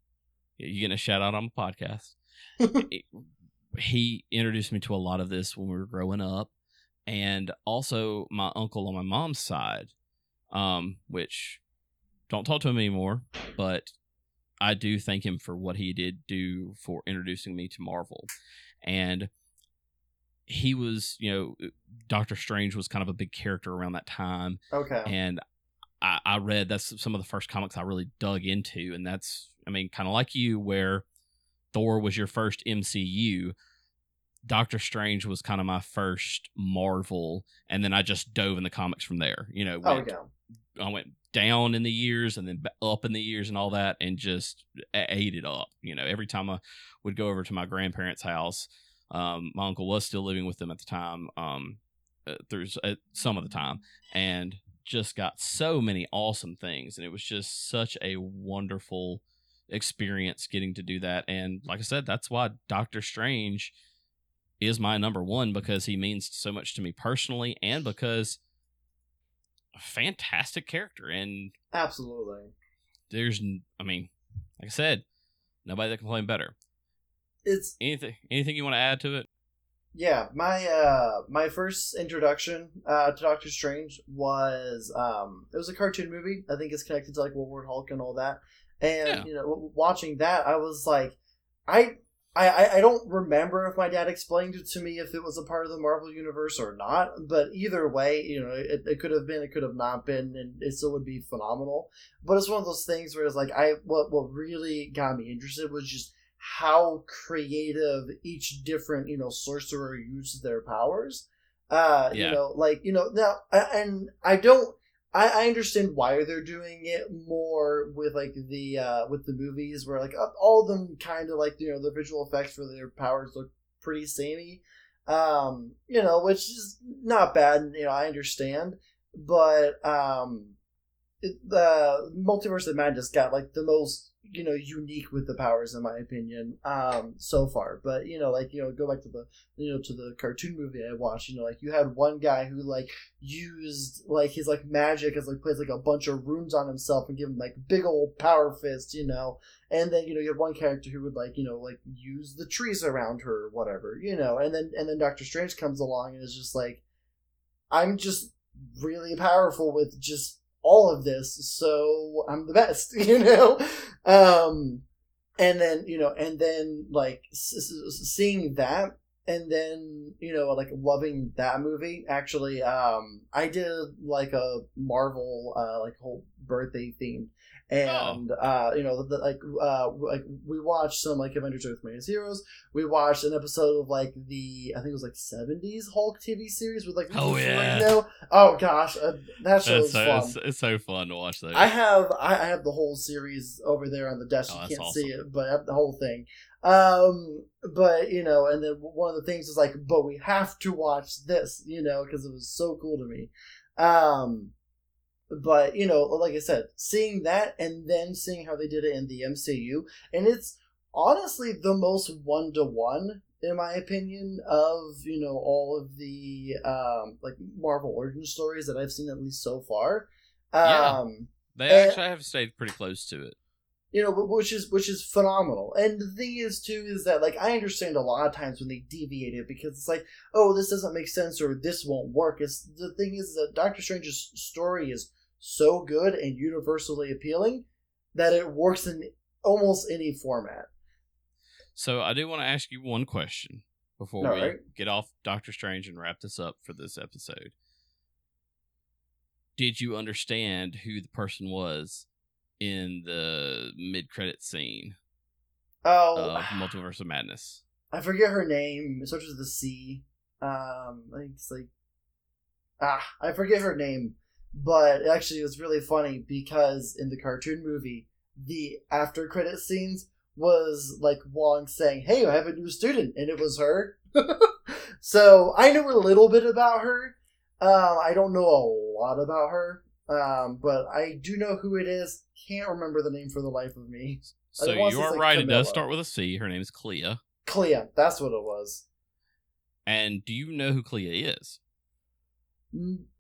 You getting a shout out on the podcast. <laughs> he introduced me to a lot of this when we were growing up. And also my uncle on my mom's side um which don't talk to him anymore but i do thank him for what he did do for introducing me to marvel. And he was you know doctor strange was kind of a big character around that time. Okay. and I, I read that's some of the first comics I really dug into, and that's I mean, kind of like you, where Thor was your first MCU. Doctor Strange was kind of my first Marvel, and then I just dove in the comics from there. You know, Oh yeah. I went down in the years and then up in the years and all that, and just ate it up. You know, every time I would go over to my grandparents' house, um, my uncle was still living with them at the time. Um, uh, through uh, some of the time, and just got so many awesome things, and it was just such a wonderful experience getting to do that. And like I said, that's why Doctor Strange is my number one because he means so much to me personally, and because a fantastic character. And Absolutely. there's, I mean, like I said, nobody that can play him better. It's Anything, anything you want to add to it? yeah. My uh my first introduction uh to Doctor Strange was um it was a cartoon movie. I think it's connected to like World War Hulk and all that. And Yeah. you know, watching that, I was like, I. I, I- don't remember if my dad explained it to me if it was a part of the Marvel universe or not, but either way, you know, it, it could have been, it could have not been, and it still would be phenomenal. But it's one of those things where it's like I what what really got me interested was just how creative each different you know sorcerer uses their powers. Uh, Yeah. you know, like you know now, and I don't. I, I understand why they're doing it more with like the uh with the movies where like all of them kind of like you know the visual effects for their powers look pretty samey. Um you know which is not bad you know i understand. But um it, the multiverse of madness got like the most you know unique with the powers in my opinion um so far. But you know like you know go back to the you know to the cartoon movie i watched you know like you had one guy who like used like his like magic as like plays like a bunch of runes on himself and give him like big old power fist you know? And then you know you have one character who would like you know like use the trees around her or whatever you know? And then and then doctor strange comes along and is just like i'm just really powerful with just all of this so i'm the best <laughs> you know? Um and then you know and then like seeing that and then you know like loving that movie actually um i did like a marvel uh like whole birthday theme and uh you know the, like uh like we watched some like avengers earth Mightiest heroes we watched an episode of like the i think it was like 70s hulk tv series with like Oh, yeah. Ferrigno. oh gosh uh, that show It's is so, fun it's, it's so fun to watch those. I have I I have the whole series over there on the desk. Oh, you can't see it, but I have the whole thing. Um, but you know, and then one of the things is like, but we have to watch this, you know, because it was so cool to me. Um, but you know, like I said, seeing that and then seeing how they did it in the MCU, and it's honestly the most one to one in my opinion of you know all of the um like Marvel origin stories that I've seen at least so far. Yeah. Um, they uh, actually have stayed pretty close to it. you know, which is which is phenomenal. And the thing is too is that like I understand a lot of times when they deviate it because it's like, oh, this doesn't make sense or this won't work. It's the thing is that Doctor Strange's story is so good and universally appealing that it works in almost any format. So I do want to ask you one question before All we right. get off Doctor Strange and wrap this up for this episode. Did you understand who the person was in the mid-credit scene Oh, of <sighs> Multiverse of Madness? I forget her name. It starts with the C. Um, I think it's like ah, I forget her name. But actually, it was really funny because in the cartoon movie, the after credit scenes was like Wong saying, "Hey, I have a new student," and it was her. <laughs> so I knew a little bit about her. Um, I don't know a lot about her, um, but I do know who it is. Can't remember the name for the life of me. So you are like right. It does start with a C. Her name is Clea. Clea, that's what it was. And do you know who Clea is?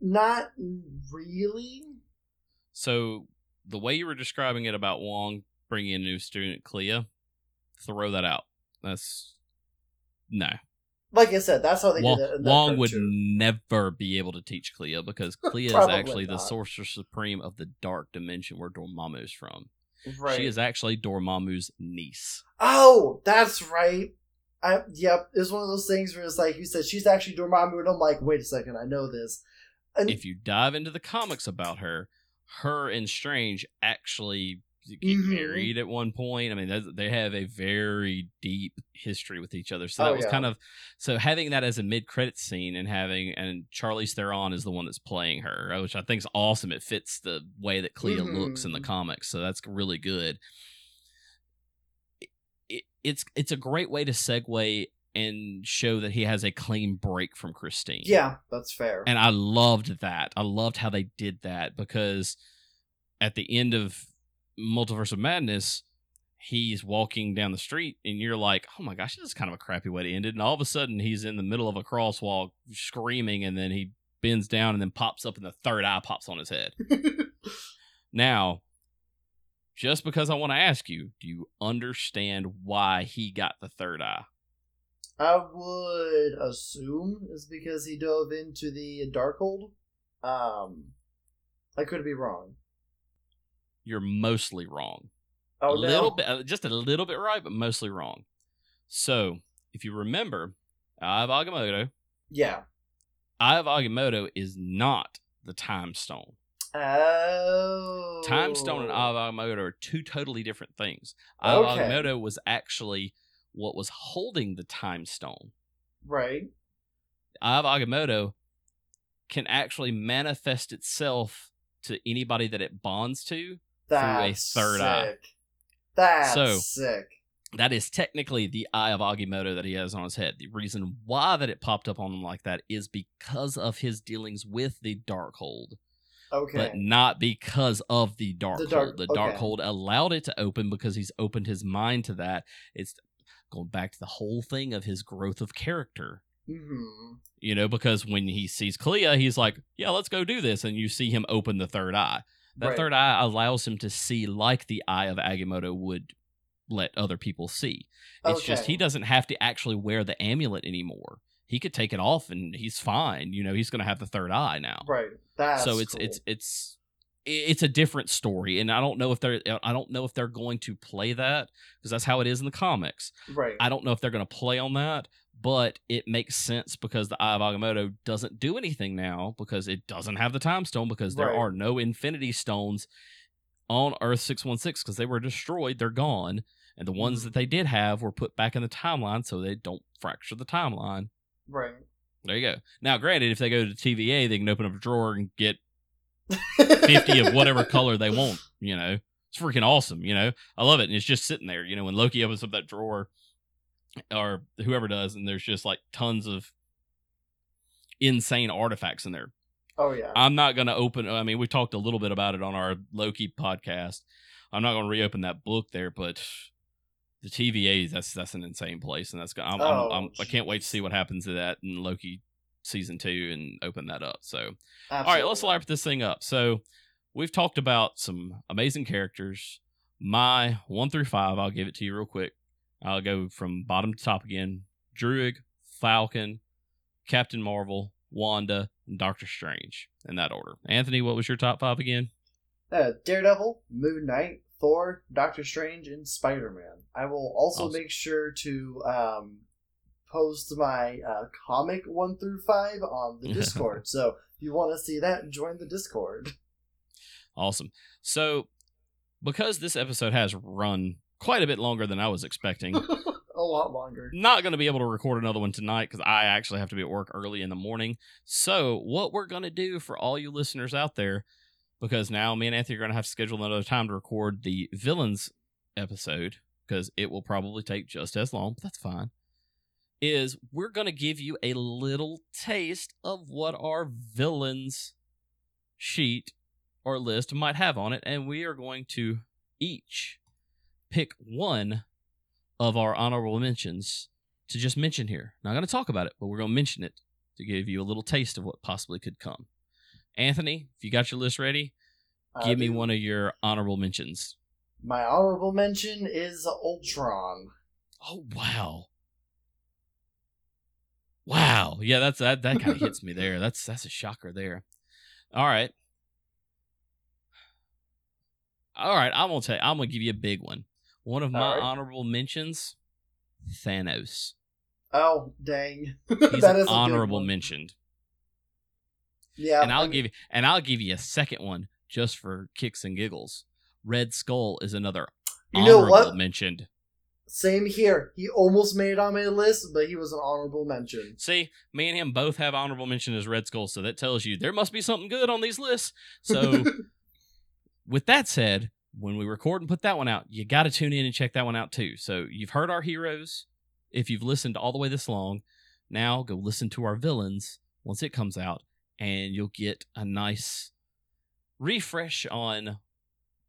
Not really. So the way you were describing it about Wong bringing in a new student, Clea, throw that out. That's no. Like I said, that's how they Wong, did it. Wong would never be able to teach Clea because <laughs> Clea is actually the sorcerer supreme of the dark dimension where Dormammu is from. right. She is actually Dormammu's niece. Oh, that's right. I yep. It's one of those things where it's like you said she's actually Dormammu, and I'm like, wait a second, I know this. And If you dive into the comics about her, her and Strange actually get Mhm. married at one point. I mean, they- they have a very deep history with each other. So Oh, that was yeah. kind of so having that as a mid credit scene and having and Charlize Theron is the one that's playing her, uh, which I think is awesome. It fits the way that Clea looks in the Mhm. comics, so that's really good. It- it, it's it's a great way to segue and show that he has a clean break from Christine. yeah, that's fair. And I loved that. I loved how they did that because at the end of Multiverse of Madness, he's walking down the street and you're like, oh my gosh, this is kind of a crappy way to end it. And all of a sudden he's in the middle of a crosswalk screaming and then he bends down and then pops up and the third eye pops on his head. <laughs> Now, just because I want to ask you, do you understand why he got the third eye? I would assume it's because he dove into the Darkhold. Um, I could be wrong. You're mostly wrong. Oh a little bit, uh, just a little bit right, but mostly wrong. So, if you remember, Eye of Agamotto, Yeah. Eye of Agamotto is not the Time Stone. Oh. Time Stone and oh. Eye of are two totally different things. Eye of Okay. Agamotto was actually what was holding the Time Stone. Right. Eye of can actually manifest itself to anybody that it bonds to. That's third sick. eye. That's So- sick. That is technically the eye of Agamotto that he has on his head. The reason why that it popped up on him like that is because of his dealings with the Darkhold, Okay. but not because of the Darkhold. Dark- The okay. Darkhold allowed it to open because he's opened his mind to that. It's going back to the whole thing of his growth of character. hmm You know, because when he sees Clea, he's like, "Yeah, let's go do this," and you see him open the third eye. That Right. third eye allows him to see like the eye of Agamotto would let other people see. It's just he doesn't have to actually wear the amulet anymore. He could take it off and he's fine. You know, he's going to have the third eye now. Right. That's so it's cool. it's it's it's a different story and I don't know if they're I don't know if they're going to play that because that's how it is in the comics. right. I don't know if they're going to play on that, but it makes sense because the Eye of Agamotto doesn't do anything now because it doesn't have the Time Stone because there Right. are no Infinity Stones on Earth 616 because they were destroyed. They're gone. And the ones Mhm. that they did have were put back in the timeline so they don't fracture the timeline. Right. There you go. Now, granted, if they go to TVA, they can open up a drawer and get 50 of <laughs> whatever color they want, you know. It's freaking awesome, you know. I love it. And it's just sitting there, you know, when Loki opens up that drawer or whoever does, and there's just like tons of insane artifacts in there. Oh yeah. I'm not going to open, I mean, we talked a little bit about it on our Loki podcast. I'm not going to reopen that book there, but the TVA, that's that's an insane place. And that's, go- I'm, Oh, I'm, I'm, I can't wait to see what happens to that in Loki season two and open that up. So, Absolutely. all right, let's wrap this thing up. So, we've talked about some amazing characters. My one through five, I'll give it to you real quick. I'll go from bottom to top again. Druid, Falcon, Captain Marvel, Wanda, and Doctor Strange in that order. Anthony, what was your top five again? Uh, Daredevil, Moon Knight, Thor, Doctor Strange, and Spider Man. I will also Awesome. make sure to um, post my uh, comic one through five on the <laughs> Discord. so if you want to see that, join the Discord. Awesome. So, because this episode has run quite a bit longer than I was expecting, <laughs> A lot longer. not going to be able to record another one tonight because I actually have to be at work early in the morning. So, what we're going to do for all you listeners out there, because now me and Anthony are going to have to schedule another time to record the villains episode because it will probably take just as long, but that's fine. Is we're going to give you a little taste of what our villains sheet or list might have on it, and we are going to each pick one of our honorable mentions to just mention here. Not going to talk about it, but we're going to mention it to give you a little taste of what possibly could come. Anthony, if you got your list ready, I give me one of your honorable mentions. My honorable mention is Ultron. Oh wow. Wow. Yeah, that's that that kind of hits me there. <laughs> That's that's a shocker there. All right. All right, I'm gonna tell you, I'm gonna give you a big one. One of my right. honorable mentions, Thanos. Oh dang! <laughs> He's That is an a good honorable one. mentioned. Yeah, and I'll I mean, give you and I'll give you a second one just for kicks and giggles. Red Skull is another You know honorable what? mentioned. Same here. He almost made it on my list, but he was an honorable mention. See, me and him both have honorable mention as Red Skull, so that tells you there must be something good on these lists. So, <laughs> with that said, when we record and put that one out, you got to tune in and check that one out too. So, you've heard our heroes. If you've listened all the way this long, now go listen to our villains once it comes out, and you'll get a nice refresh on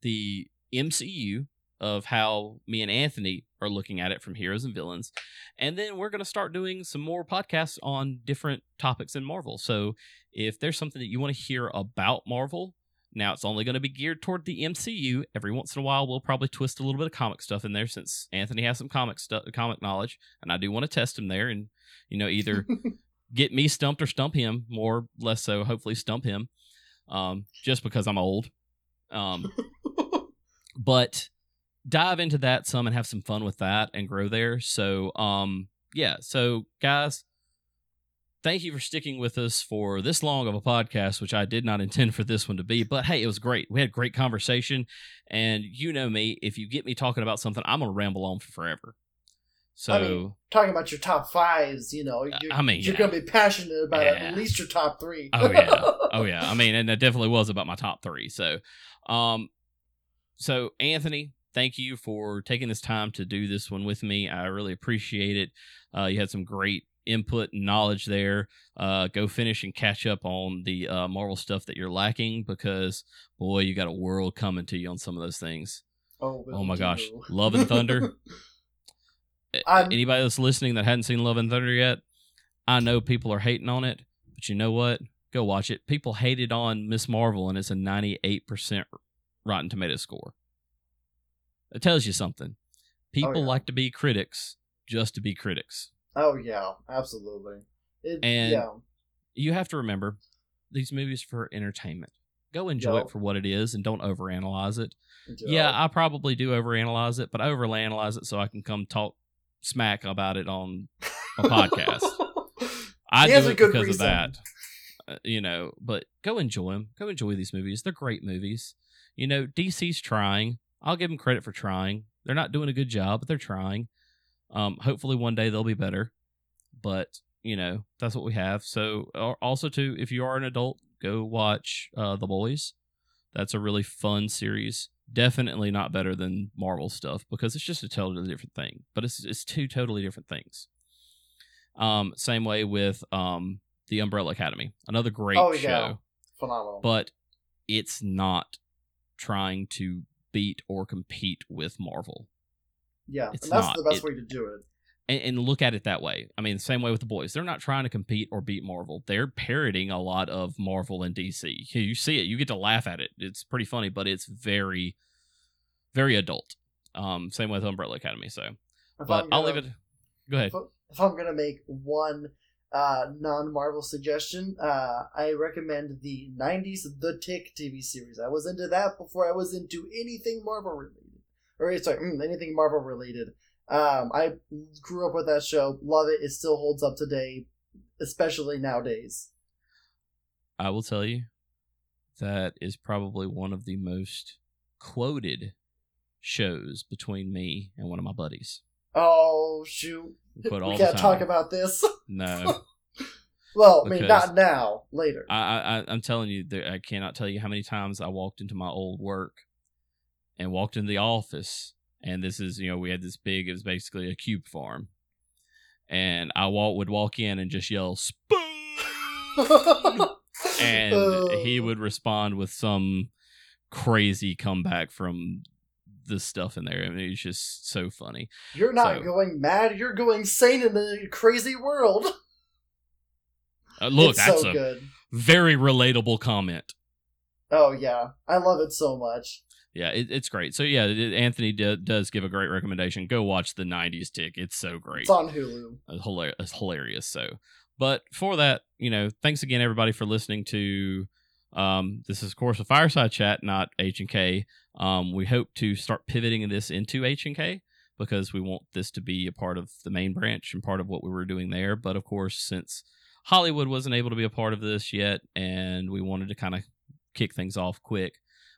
the MCU of how me and Anthony are looking at it from heroes and villains. And then we're going to start doing some more podcasts on different topics in Marvel. So if there's something that you want to hear about Marvel, now it's only going to be geared toward the MCU. Every once in a while, we'll probably twist a little bit of comic stuff in there since Anthony has some comic stuff, comic knowledge, and I do want to test him there, and you know either <laughs> get me stumped or stump him. More, less so, hopefully stump him, um, just because I'm old. Um, <laughs> but dive into that some and have some fun with that and grow there. So, um, yeah. So, guys, thank you for sticking with us for this long of a podcast, which I did not intend for this one to be. But hey, it was great. We had great conversation, and you know me. If you get me talking about something, I'm gonna ramble on for forever. So. I mean, talking about your top fives, you know, you're, I mean, you're yeah. gonna be passionate about Yeah. at least your top three. Oh yeah. <laughs> Oh yeah. I mean, and it definitely was about my top three. So, um, so Anthony, thank you for taking this time to do this one with me. I really appreciate it. Uh, you had some great input and knowledge there. Uh, go finish and catch up on the uh, Marvel stuff that you're lacking because boy, you got a world coming to you on some of those things. oh, Oh my gosh. Love and Thunder. <laughs> I'm- Anybody that's listening that hadn't seen Love and Thunder yet, I know people are hating on it, but you know what? Go watch it. People hated on Miss Marvel, and it's a 98% Rotten Tomato score. It tells you something. Oh, people yeah. like to be critics just to be critics. Oh yeah, absolutely. It, And- yeah, You have to remember these movies for entertainment. Go enjoy Yup. it for what it is and don't overanalyze it. Yeah, I probably do overanalyze it, but I overanalyze it so I can come talk smack about it on a <laughs> podcast. I He has do a it good because reason. of that. Uh, you know, but go enjoy them. Go enjoy these movies. They're great movies. You know, DC's trying. I'll give them credit for trying. They're not doing a good job, but they're trying. Um, hopefully one day they'll be better. But you know, that's what we have. So also too, if you are an adult, go watch uh, The Boys. That's a really fun series. Definitely not better than Marvel stuff because it's just a totally different thing. But it's it's two totally different things. Um, same way with um the Umbrella Academy, another great Oh, yeah. show, phenomenal. but it's not trying to beat or compete with Marvel. yeah, it's and that's not. the best It- way to do it. And, and look at it that way. I mean, the same way with the boys. They're not trying to compete or beat Marvel. They're parroting a lot of Marvel and DC. You see it, you get to laugh at it. It's pretty funny, but it's very, very adult. Um, same with Umbrella Academy. So, If but I'm I'll leave it. Go ahead. If, if I'm gonna make one uh, non-Marvel suggestion, uh, I recommend the '90s The Tick TV series. I was into that before I was into anything Marvel related, or sorry, mm, anything Marvel related. Um, I grew up with that show, love it. It still holds up today, especially nowadays. I will tell you that is probably one of the most quoted shows between me and one of my buddies. Oh shoot, We can't talk about this. No. <laughs> Well, I mean, not now. Later. I, I I'm telling you, I cannot tell you how many times I walked into my old work and walked into the office, and this is you know we had this big. It was basically a cube farm, and I walk would walk in and just yell spoon, <laughs> and Oh. he would respond with some crazy comeback from the stuff in there. I mean, it was just so funny. You're not so- going mad. You're going sane in a crazy world. Uh, look, it's that's so a good. very relatable comment. Oh yeah, I love it so much. Yeah, it, it's great. So yeah, it, Anthony d- does give a great recommendation. Go watch the '90s tick. It's so great. It's on Hulu. It's hilarious. It's hilarious. So, but for that, you know, thanks again everybody for listening to. Um, this is of course a FyreSyde Chat, not H and K. Um, we hope to start pivoting this into H and K because we want this to be a part of the main branch and part of what we were doing there. But of course, since Hollywood wasn't able to be a part of this yet, and we wanted to kind of kick things off quick,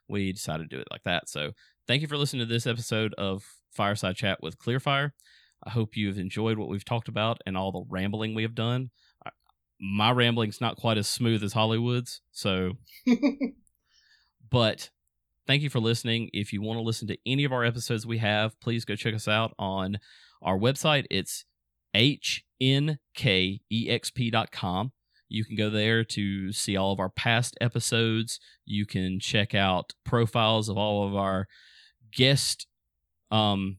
we decided to do it like that. So, thank you for listening to this episode of FyreSyde Chat with Clearfire. I hope you have enjoyed what we've talked about and all the rambling we have done. My rambling's not quite as smooth as Hollywood's, so <laughs> but thank you for listening. If you want to listen to any of our episodes we have, please go check us out on our website. It's hnkexp.com. You can go there to see all of our past episodes. You can check out profiles of all of our guest um,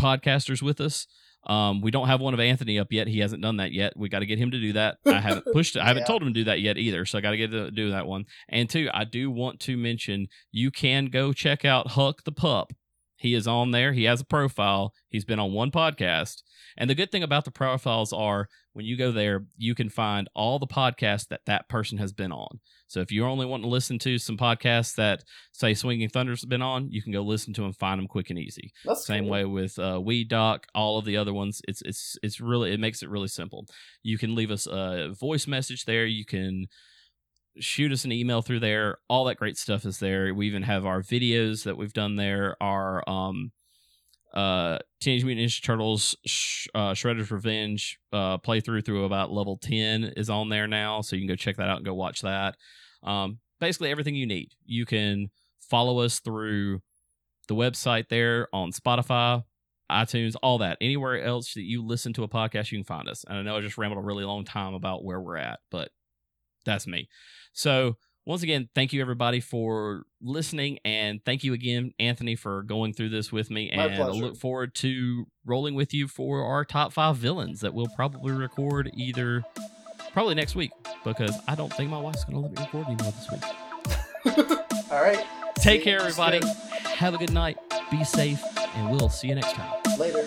podcasters with us. Um, we don't have one of Anthony up yet. He hasn't done that yet. We got to get him to do that. I haven't <laughs> pushed it. I haven't Yeah. told him to do that yet either. So I got to get to do that one. And two, I do want to mention you can go check out Huck the Pup. He is on there. He has a profile. He's been on one podcast. And the good thing about the profiles are when you go there, you can find all the podcasts that that person has been on. So if you're only wanting to listen to some podcasts that say Swinging Thunder's been on, you can go listen to them, find them quick and easy. That's Same cool. way with uh, Weed Doc, all of the other ones. It's it's it's really it makes it really simple. You can leave us a voice message there. You can shoot us an email through there. All that great stuff is there. We even have our videos that we've done there. Our um uh Teenage Mutant Ninja Turtles sh- uh, Shredder's Revenge uh playthrough through about level 10 is on there now so you can go check that out and go watch that. Um basically everything you need. You can follow us through the website there on Spotify, iTunes, all that. Anywhere else that you listen to a podcast, you can find us. And I know I just rambled a really long time about where we're at, but that's me. So once again, thank you everybody for listening, and thank you again, Anthony, for going through this with me. My and I look forward to rolling with you for our top five villains that we'll probably record either probably next week because I don't think my wife's gonna let me record anymore this week. <laughs> All right. Take care, everybody. Have a good night. Be safe, and we'll see you next time. Later.